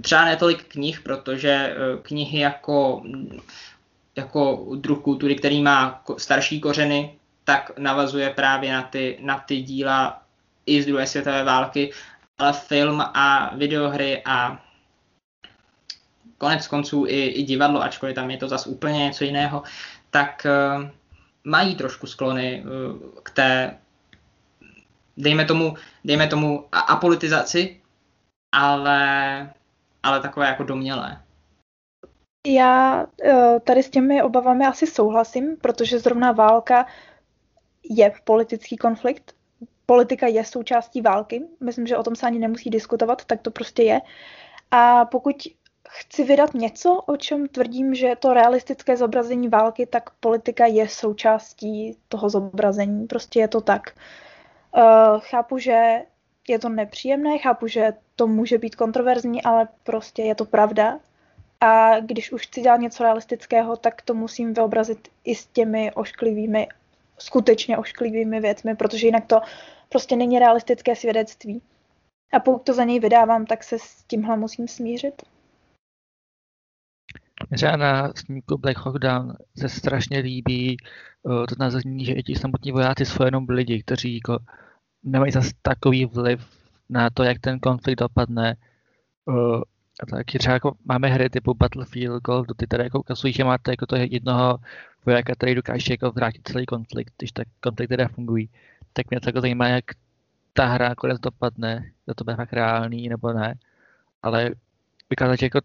třeba netolik knih, protože knihy jako, jako druh kultury, který má starší kořeny, tak navazuje právě na ty, na ty díla i z druhé světové války, ale film a videohry a konec konců i, i divadlo, ačkoliv tam je to zase úplně něco jiného, tak uh, mají trošku sklony uh, k té, dejme tomu, dejme tomu apolitizaci, ale, ale takové jako domělé. Já uh, tady s těmi obavami asi souhlasím, protože zrovna válka je politický konflikt, politika je součástí války. Myslím, že o tom se ani nemusí diskutovat, tak to prostě je. A pokud chci vydat něco, o čem tvrdím, že je to realistické zobrazení války, tak politika je součástí toho zobrazení. Prostě je to tak. Uh, chápu, že je to nepříjemné, chápu, že to může být kontroverzní, ale prostě je to pravda. A když už chci dělat něco realistického, tak to musím vyobrazit i s těmi ošklivými, skutečně ošklivými věcmi, protože jinak to prostě není realistické svědectví. A pokud to za něj vydávám, tak se s tímhle musím smířit. Třeba na snímku Black Hawk Down se strašně líbí uh, to nazvání, že i ti samotní vojáci jsou jenom lidi, kteří jako nemají zase takový vliv na to, jak ten konflikt dopadne. Uh, a taky třeba jako máme hry typu Battlefield, Call of Duty, které jako ukazují, že máte jako to jednoho vojáka, který dokáže jako vrátit celý konflikt, když tak konflikty teda fungují. Tak mě jako zajímá, jak ta hra nakonec dopadne, že to bude fakt reálný nebo ne. Ale vykázat, že jako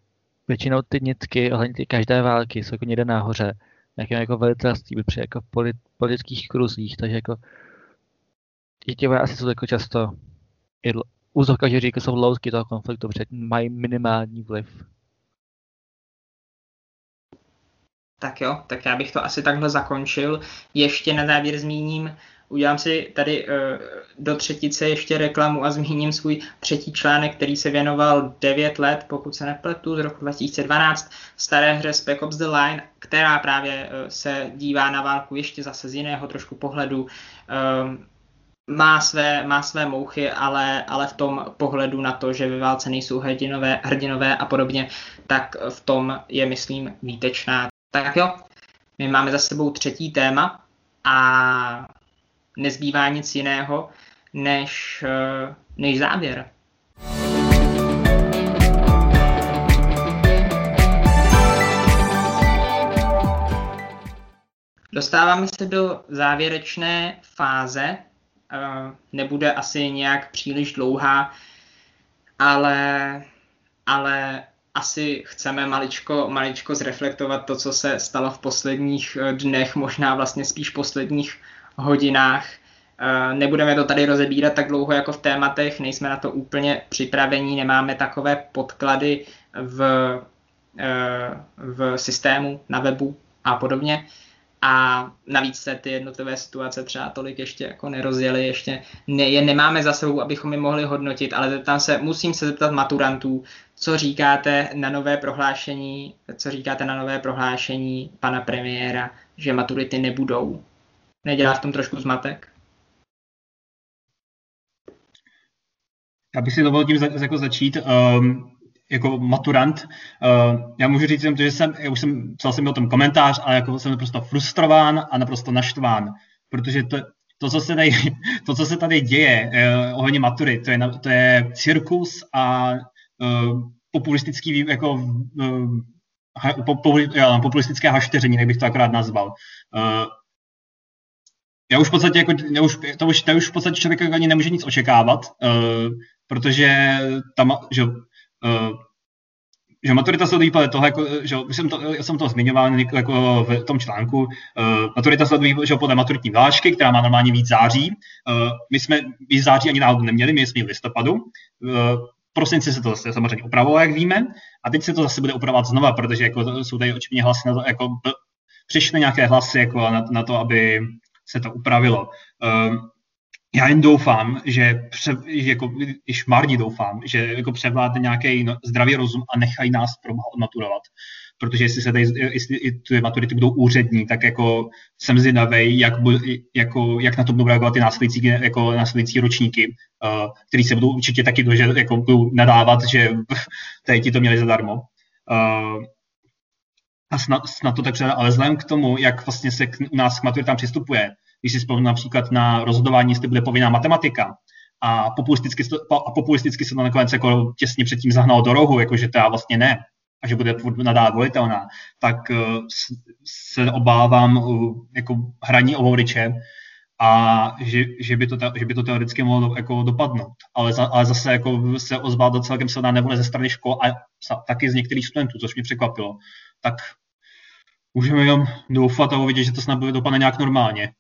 většinou ty nitky ohledně ty každé války jsou jako někde nahoře, nějakém jako velitelství, při jako polit, politických kruzích, takže jako ti vojáci jsou jako často i úzovka, že říkají, jsou loutky toho konfliktu, protože mají minimální vliv. Tak jo, tak já bych to asi takhle zakončil. Ještě na závěr zmíním, udělám si tady uh, do třetice ještě reklamu a zmíním svůj třetí článek, který se věnoval 9 let, pokud se nepletu, z roku 2012, staré hře Spec Ops The Line, která právě uh, se dívá na válku ještě zase z jiného trošku pohledu. Uh, má své, má své mouchy, ale, ale v tom pohledu na to, že ve válce nejsou hrdinové, hrdinové a podobně, tak v tom je, myslím, výtečná. Tak jo, my máme za sebou třetí téma a nezbývá nic jiného než, eh, než závěr. Dostáváme se do závěrečné fáze. Eh, nebude asi nějak příliš dlouhá, ale, ale asi chceme maličko, maličko zreflektovat to, co se stalo v posledních eh, dnech, možná vlastně spíš posledních hodinách. Eh, nebudeme to tady rozebírat tak dlouho jako v tématech, nejsme na to úplně připravení, nemáme takové podklady v, eh, v systému, na webu a podobně. A navíc se ty jednotlivé situace třeba tolik ještě jako nerozjeli, ještě ne, je nemáme za sebou, abychom je mohli hodnotit, ale zeptám se, musím se zeptat maturantů, co říkáte na nové prohlášení, co říkáte na nové prohlášení pana premiéra, že maturity nebudou. Nedělá v tom trošku zmatek? Já bych si dovolil tím jako začít. Um, jako maturant, uh, já můžu říct jenom to, že jsem, já už jsem, psal jsem o tom komentář, ale jako jsem naprosto frustrován a naprosto naštván, protože to, to, co se tady, to, co se tady děje uh, ohledně matury, to je, to je cirkus a uh, populistický jako populistické hašteření, jak bych to akorát nazval. Já už v podstatě, jako, já už, to, už, to už v podstatě člověk jako ani nemůže nic očekávat, uh, protože tam, že, uh, že maturita se odvíjí podle toho, jako, že jsem to, já jsem to zmiňoval jako v tom článku, uh, maturita se odvíjí že podle maturitní vlášky, která má normálně víc září. Uh, my jsme víc září ani náhodou neměli, my jsme v listopadu. Uh, prosinci se to zase samozřejmě upravovalo, jak víme, a teď se to zase bude upravovat znova, protože jako, jsou tady očividně hlasy na to, jako, přišly nějaké hlasy jako na, na to, aby se to upravilo. Ehm, já jen doufám, že, pře, jako, když marně doufám, že jako převládne nějaký no, zdravý rozum a nechají nás proboha odmaturovat. Protože jestli se tady, jestli ty maturity budou úřední, tak jako jsem zvědavý, jak, jako, jak na to budou reagovat ty následující, jako následující ročníky, uh, který se budou určitě taky že, jako, budou nadávat, že tady ti to měli zadarmo. Uh, a snad, snad to tak přijde, ale vzhledem k tomu, jak vlastně se k, u nás k maturitám přistupuje, když si vzpomínám například na rozhodování, jestli bude povinná matematika, a populisticky, a populisticky se to nakonec jako těsně předtím zahnalo do rohu, jako že to vlastně ne, a že bude nadále volitelná, tak uh, se obávám uh, jako hraní o voliče a že, že, by to, že by to teoreticky mohlo jako dopadnout. Ale, za, ale zase jako se ozvala celkem silná nevole ze strany škol a taky z některých studentů, což mě překvapilo tak můžeme jenom doufat a uvidět, že to snad bude dopadne nějak normálně.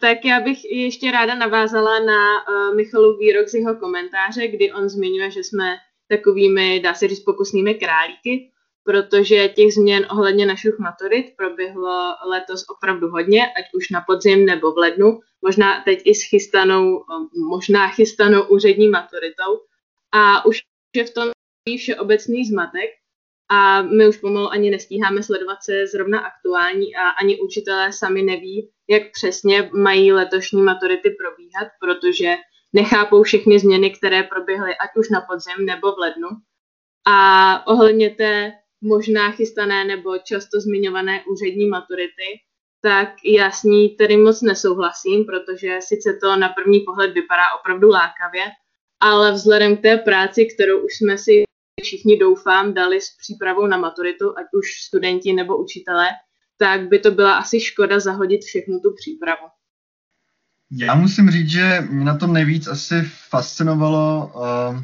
Tak já bych ještě ráda navázala na uh, Michalu výrok z jeho komentáře, kdy on zmiňuje, že jsme takovými, dá se říct, pokusnými králíky, protože těch změn ohledně našich maturit proběhlo letos opravdu hodně, ať už na podzim nebo v lednu, možná teď i s chystanou, eh, možná chystanou úřední maturitou. A už je v tom všeobecný zmatek, a my už pomalu ani nestíháme sledovat se zrovna aktuální a ani učitelé sami neví, jak přesně mají letošní maturity probíhat, protože nechápou všechny změny, které proběhly ať už na podzim nebo v lednu. A ohledně té možná chystané nebo často zmiňované úřední maturity, tak já s ní tedy moc nesouhlasím, protože sice to na první pohled vypadá opravdu lákavě, ale vzhledem k té práci, kterou už jsme si všichni doufám dali s přípravou na maturitu, ať už studenti nebo učitelé, tak by to byla asi škoda zahodit všechnu tu přípravu. Já musím říct, že mě na tom nejvíc asi fascinovalo uh,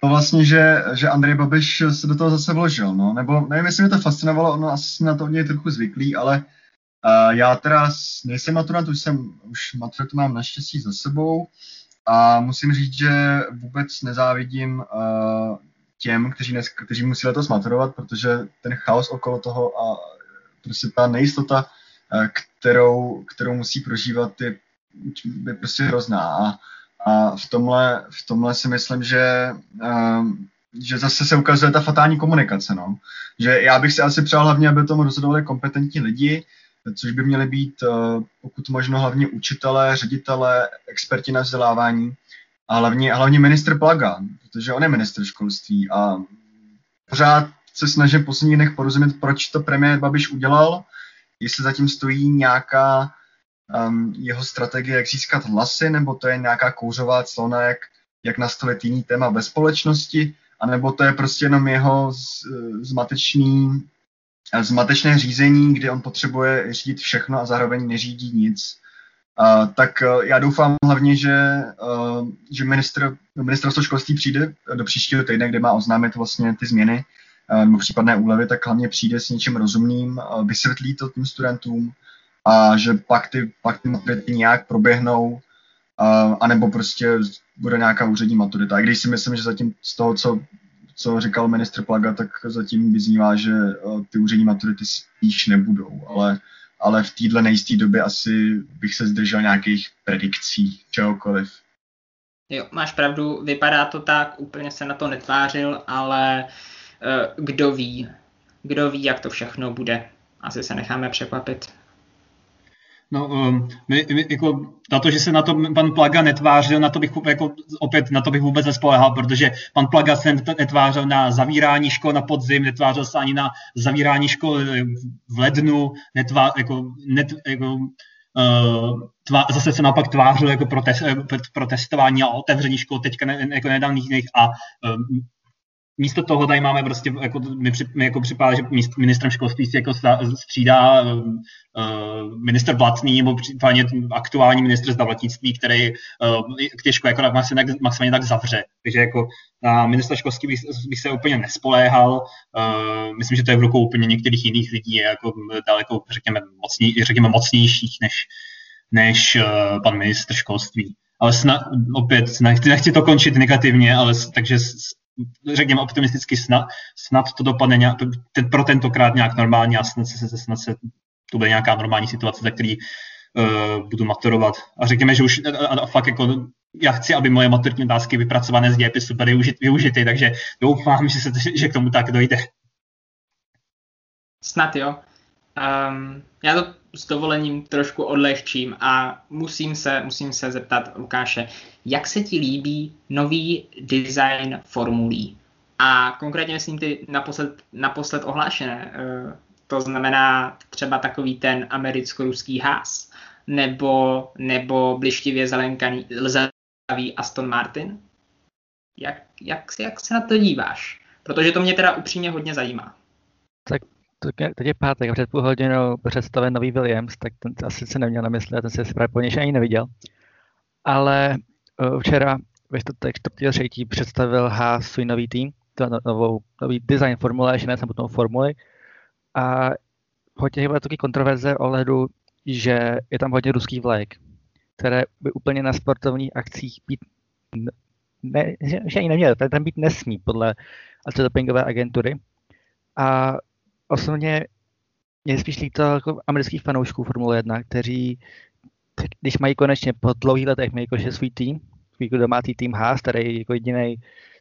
to vlastně, že, že Andrej Babiš se do toho zase vložil, no, nebo nevím, jestli mě to fascinovalo, ono asi jsme na to od něj trochu zvyklý, ale uh, já teda nejsem maturant, už jsem, už maturitu mám naštěstí za sebou a musím říct, že vůbec nezávidím uh, těm, kteří, nes, kteří musí letos maturovat, protože ten chaos okolo toho a prostě ta nejistota, kterou, kterou musí prožívat, je, je prostě hrozná. A, a v, tomhle, v tomhle si myslím, že, um, že zase se ukazuje ta fatální komunikace. No. Že já bych si asi přál hlavně, aby tomu rozhodovali kompetentní lidi, což by měli být pokud možno hlavně učitelé, ředitelé, experti na vzdělávání a hlavně, hlavně ministr Plaga, protože on je ministr školství a pořád se snažím posledních dnech porozumět, proč to premiér Babiš udělal, jestli zatím stojí nějaká um, jeho strategie, jak získat hlasy, nebo to je nějaká kouřová clona, jak, jak nastavit jiný téma ve společnosti, anebo to je prostě jenom jeho z, zmatečný, zmatečné řízení, kdy on potřebuje řídit všechno a zároveň neřídí nic. Uh, tak uh, já doufám hlavně, že, uh, že ministr, ministerstvo školství přijde do příštího týdne, kde má oznámit vlastně ty změny nebo případné úlevy, tak hlavně přijde s něčím rozumným, vysvětlí to tím studentům a že pak ty, pak ty maturity nějak proběhnou, uh, anebo prostě bude nějaká úřední maturita. A když si myslím, že zatím z toho, co, co říkal ministr Plaga, tak zatím vyznívá, že ty úřední maturity spíš nebudou, ale ale v téhle nejisté době asi bych se zdržel nějakých predikcí, čehokoliv. Jo, máš pravdu, vypadá to tak, úplně se na to netvářil, ale uh, kdo ví, kdo ví, jak to všechno bude. Asi se necháme překvapit. No, um, my, my, jako, na to, že se na to pan Plaga netvářil, na to bych jako, opět na to bych vůbec nespolehal, protože pan Plaga se netvářil na zavírání škol na podzim, netvářil se ani na zavírání škol v lednu, netvá, jako, net, jako, uh, tvá, zase se naopak tvářil jako protest, protestování a otevření škol teďka ne, jako nedávných a um, místo toho tady máme prostě, jako, mi, při, mi jako připadá, že ministrem školství si jako střídá uh, minister Blatný nebo případně aktuální ministr zdravotnictví, který uh, těžko jako maximálně, maximálně tak zavře. Takže jako na ministra školství bych, bych se úplně nespoléhal. Uh, myslím, že to je v rukou úplně některých jiných lidí, je jako daleko, řekněme, mocný, řekněme mocnějších než, než uh, pan ministr školství. Ale snad, opět, nechci, nechci to končit negativně, ale takže řekněme optimisticky, snad, snad to dopadne nějak, ten, pro tentokrát nějak normálně a snad se, snad se to bude nějaká normální situace, za který uh, budu maturovat. A řekněme, že už a, a fakt jako já chci, aby moje maturitní otázky vypracované z dějepisu byly využity, využity, takže doufám, že, se, že k tomu tak dojde. Snad jo. Um, já to s dovolením trošku odlehčím a musím se, musím se zeptat Lukáše, jak se ti líbí nový design formulí? A konkrétně myslím ty naposled, naposled ohlášené. Uh, to znamená třeba takový ten americko-ruský ház, nebo, nebo blištivě zelenkaný, lzavý Aston Martin. Jak, jak, jak se na to díváš? Protože to mě teda upřímně hodně zajímá. Teď je pátek, před půl hodinou představen nový Williams, tak ten asi se neměl na mysli, ten se právě po ani neviděl. Ale uh, včera ve čtvrtek 4. představil Haas svůj nový tým, no, novou, nový design formule, že ne samotnou formuli. A hodně bylo taky kontroverze ohledu, že je tam hodně ruský vlajek, které by úplně na sportovních akcích být ne, že, že ani neměl, tam být nesmí podle antidopingové agentury. A osobně mě spíš líto jako amerických fanoušků Formule 1, kteří, když mají konečně po dlouhých letech mají jakože svůj tým, svůj jako domácí tým Haas, který jako jediný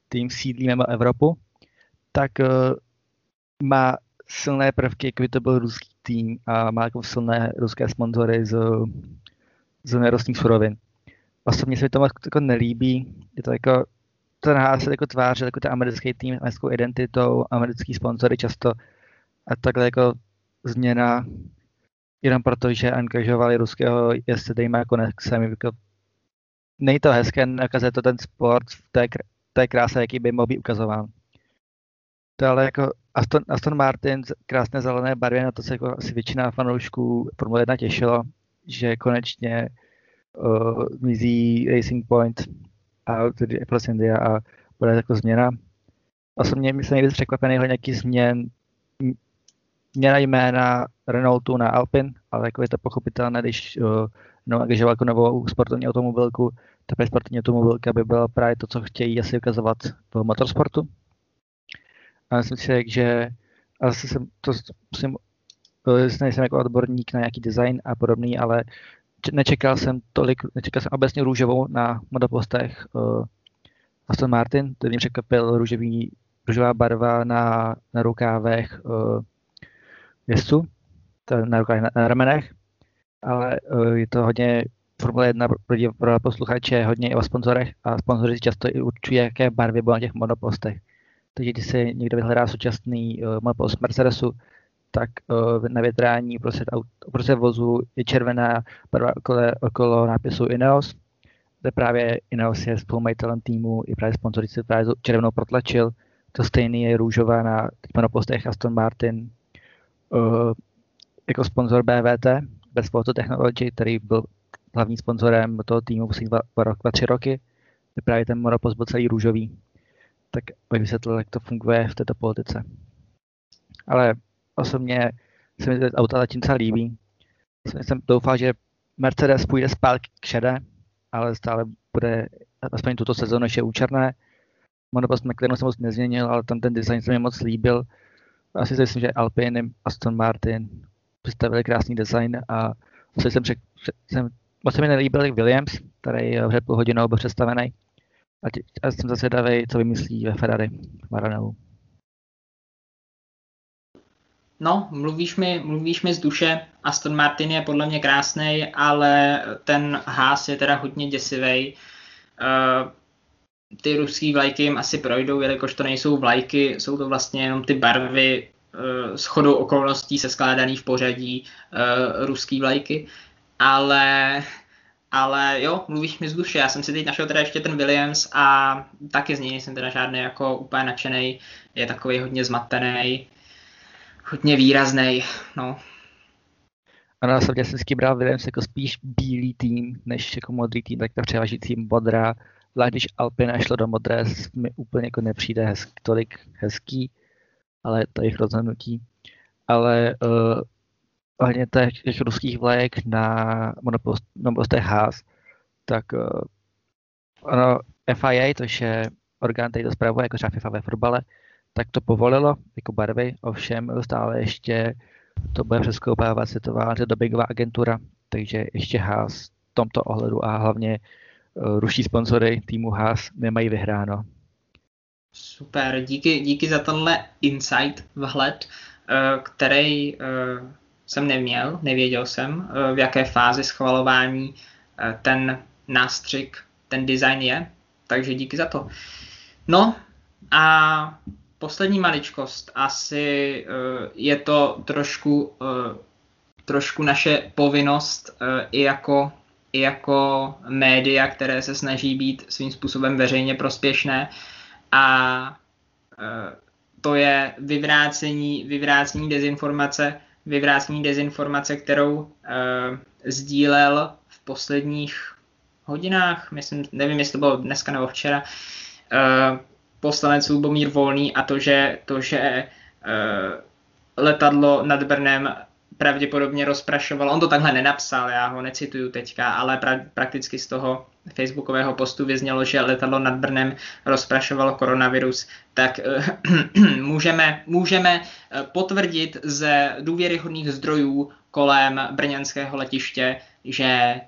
tým sídlí mimo Evropu, tak uh, má silné prvky, jako by to byl ruský tým a má jako silné ruské sponzory z, z nerostných surovin. Osobně se mi to moc jako nelíbí. Je to jako, ten se jako tváří jako ten americký tým, americkou identitou, americký sponzory často a takhle jako změna jenom proto, že angažovali ruského jezdce jako nechcem, jako nej to hezké, nakazuje to ten sport v té, té kráse, jaký by mohl být ukazován. To ale jako Aston, Aston Martin, krásné zelené barvy, na to se jako asi většina fanoušků Formule 1 těšilo, že konečně uh, mizí Racing Point a tedy Apple India a bude jako změna. Osobně jsem nejvíc překvapený nějaký změn měna jména Renaultu na Alpin, ale jako je to pochopitelné, když uh, no, angažoval jako novou sportovní automobilku, ta sportovní automobilka by byla právě to, co chtějí asi ukazovat v motorsportu. A myslím si, že asi jsem to musím, nejsem jako odborník na nějaký design a podobný, ale nečekal jsem tolik, nečekal jsem obecně růžovou na modopostech uh, Aston Martin, to mě překvapil růžový, růžová barva na, na rukávech uh, jezdců, na na, na ramenech, ale uh, je to hodně Formule 1 pro, pro posluchače hodně i o sponzorech a sponzoři často i určují, jaké barvy budou na těch monopostech. Takže když se někdo vyhledá současný uh, monopost Mercedesu, tak uh, na větrání uprostřed, uprostřed vozu je červená barva okolo, okolo nápisu Ineos, kde právě Ineos je spolumajitelem týmu, i právě sponzor se právě červenou protlačil. To stejný je růžová na monopostech Aston Martin, jako sponzor BVT, Best Photo Technology, který byl hlavním sponzorem toho týmu poslední dva, dva, dva, tři roky. Právě ten monopost byl celý růžový. Tak bych vysvětlil, jak to funguje v této politice. Ale osobně se mi auta zatím celá líbí. Jsem doufal, že Mercedes půjde zpátky k šedé, ale stále bude aspoň tuto sezónu ještě účerné. Monopost McLarenu se moc nezměnil, ale tam ten design se mi moc líbil asi si myslím, že Alpine, Aston Martin představili krásný design a musel jsem, řek, jsem moc se mi nelíbil Williams, který před půl hodinou byl představený. A, tě, a jsem zase davej, co vymyslí ve Ferrari Maranellu. No, mluvíš mi, mluvíš mi z duše. Aston Martin je podle mě krásný, ale ten Haas je teda hodně děsivý. Uh, ty ruský vlajky jim asi projdou, jelikož to nejsou vlajky, jsou to vlastně jenom ty barvy uh, s chodou okolností se skládaný v pořadí uh, ruský vlajky. Ale, ale jo, mluvíš mi z duše. Já jsem si teď našel teda ještě ten Williams a taky z něj jsem teda žádný jako úplně nadšený. Je takový hodně zmatený, hodně výrazný. No. Ano, já jsem vždycky bral Williams jako spíš bílý tým, než jako modrý tým, tak ta převážící modrá Zvlášť když Alpina šlo do modré, mi úplně jako nepřijde hezký, tolik hezký, ale to je jejich rozhodnutí. Ale uh, ohledně těch, těch ruských vlajek na monopostech Haas, tak uh, ono FIA, to je orgán, který to zpravuje, jako třeba FIFA ve fotbale, tak to povolilo jako barvy, ovšem stále ještě to bude přeskoumávat světová dopingová agentura, takže ještě Haas v tomto ohledu a hlavně Eh, ruští sponzory týmu Haas nemají vyhráno. Super, díky, díky za tenhle insight, vhled, eh, který eh, jsem neměl, nevěděl jsem, v jaké fázi schvalování ten nástřik, ten design je, takže díky za to. No a poslední maličkost, asi je to trošku, trošku naše povinnost i jako i jako média, které se snaží být svým způsobem veřejně prospěšné. A e, to je vyvrácení, vyvrácení dezinformace, vyvrácení dezinformace, kterou e, sdílel v posledních hodinách, myslím, nevím, jestli to bylo dneska nebo včera, e, poslanec Lubomír Volný a to, že, to, že e, letadlo nad Brnem pravděpodobně rozprašoval. On to takhle nenapsal, já ho necituju teďka, ale pra- prakticky z toho facebookového postu vyznělo, že letadlo nad Brnem rozprašovalo koronavirus, tak uh, můžeme, můžeme eh, potvrdit ze důvěryhodných zdrojů kolem brněnského letiště, že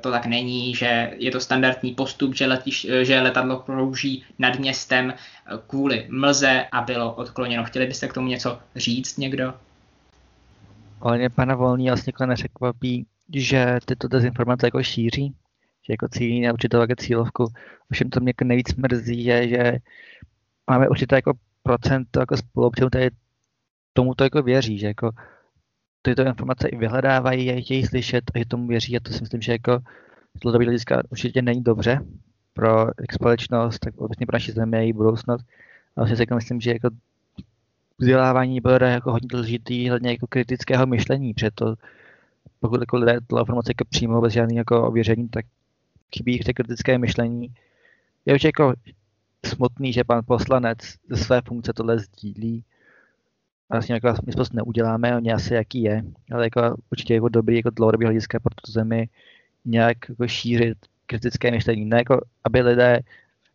to tak není, že je to standardní postup, že, letiš, že letadlo krouží nad městem kvůli mlze a bylo odkloněno. Chtěli byste k tomu něco říct někdo? Ale pana Volný vlastně jako nepřekvapí, že tyto dezinformace jako šíří, že jako cílí na určitou jako cílovku. Ovšem to mě jako nejvíc mrzí, je, že máme určité jako procent jako spoluobčanů, které to jako věří, že jako tyto informace i vyhledávají a chtějí slyšet a že tomu věří a to si myslím, že jako z dlouhodobého hlediska určitě není dobře pro společnost, tak obecně pro naši zemi a její budoucnost. A vlastně si jako myslím, že jako vzdělávání bude jako hodně důležitý hledně jako kritického myšlení, protože to, pokud jako lidé tu informace jako přijmou bez žádného jako ověření, tak chybí jich kritické myšlení. Je určitě jako smutný, že pan poslanec ze své funkce tohle sdílí. A vlastně jako my prostě neuděláme, on asi jaký je, ale jako určitě jako dobrý jako dlouhodobý hlediska pro tu zemi nějak jako šířit kritické myšlení. Ne jako, aby lidé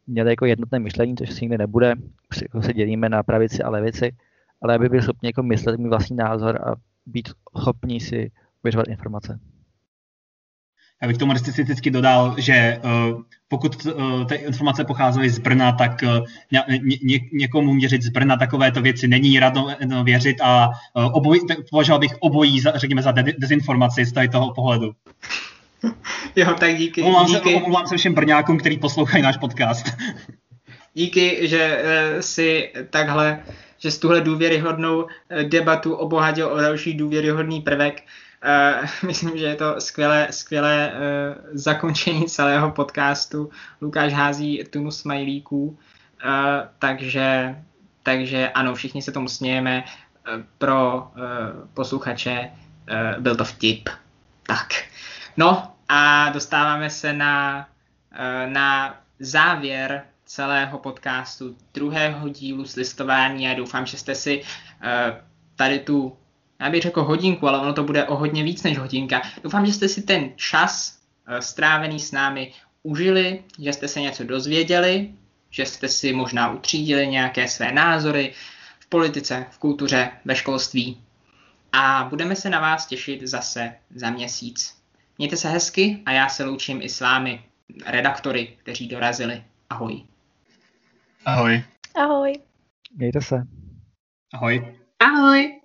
měli jako jednotné myšlení, což si nikdy nebude, jako se dělíme na pravici a levici, ale aby byli schopni jako myslet mít vlastní názor a být schopni si ověřovat informace. Já bych tomu vždycky dodal, že uh, pokud uh, ty informace pocházely z Brna, tak uh, ně, ně, někomu měřit z Brna takovéto věci není radno no, věřit a uh, oboj, považoval bych obojí, za, řekněme, za de, dezinformaci z tady toho pohledu. Jo, tak díky. Omlouvám, díky. Se, omlouvám se všem Brňákům, kteří poslouchají náš podcast. Díky, že uh, si takhle že z tuhle důvěryhodnou eh, debatu obohatil o další důvěryhodný prvek. Uh, myslím, že je to skvělé, skvělé uh, zakončení celého podcastu. Lukáš hází tunu smajlíků, takže, takže ano, všichni se tomu smějeme. Pro posluchače byl to vtip. Tak. No a dostáváme se na, na závěr celého podcastu, druhého dílu s listování a doufám, že jste si uh, tady tu, já bych řekl hodinku, ale ono to bude o hodně víc než hodinka. Doufám, že jste si ten čas uh, strávený s námi užili, že jste se něco dozvěděli, že jste si možná utřídili nějaké své názory v politice, v kultuře, ve školství. A budeme se na vás těšit zase za měsíc. Mějte se hezky a já se loučím i s vámi, redaktory, kteří dorazili. Ahoj. Ahoj. Ahoj. Mějte se. Ahoj. Ahoj.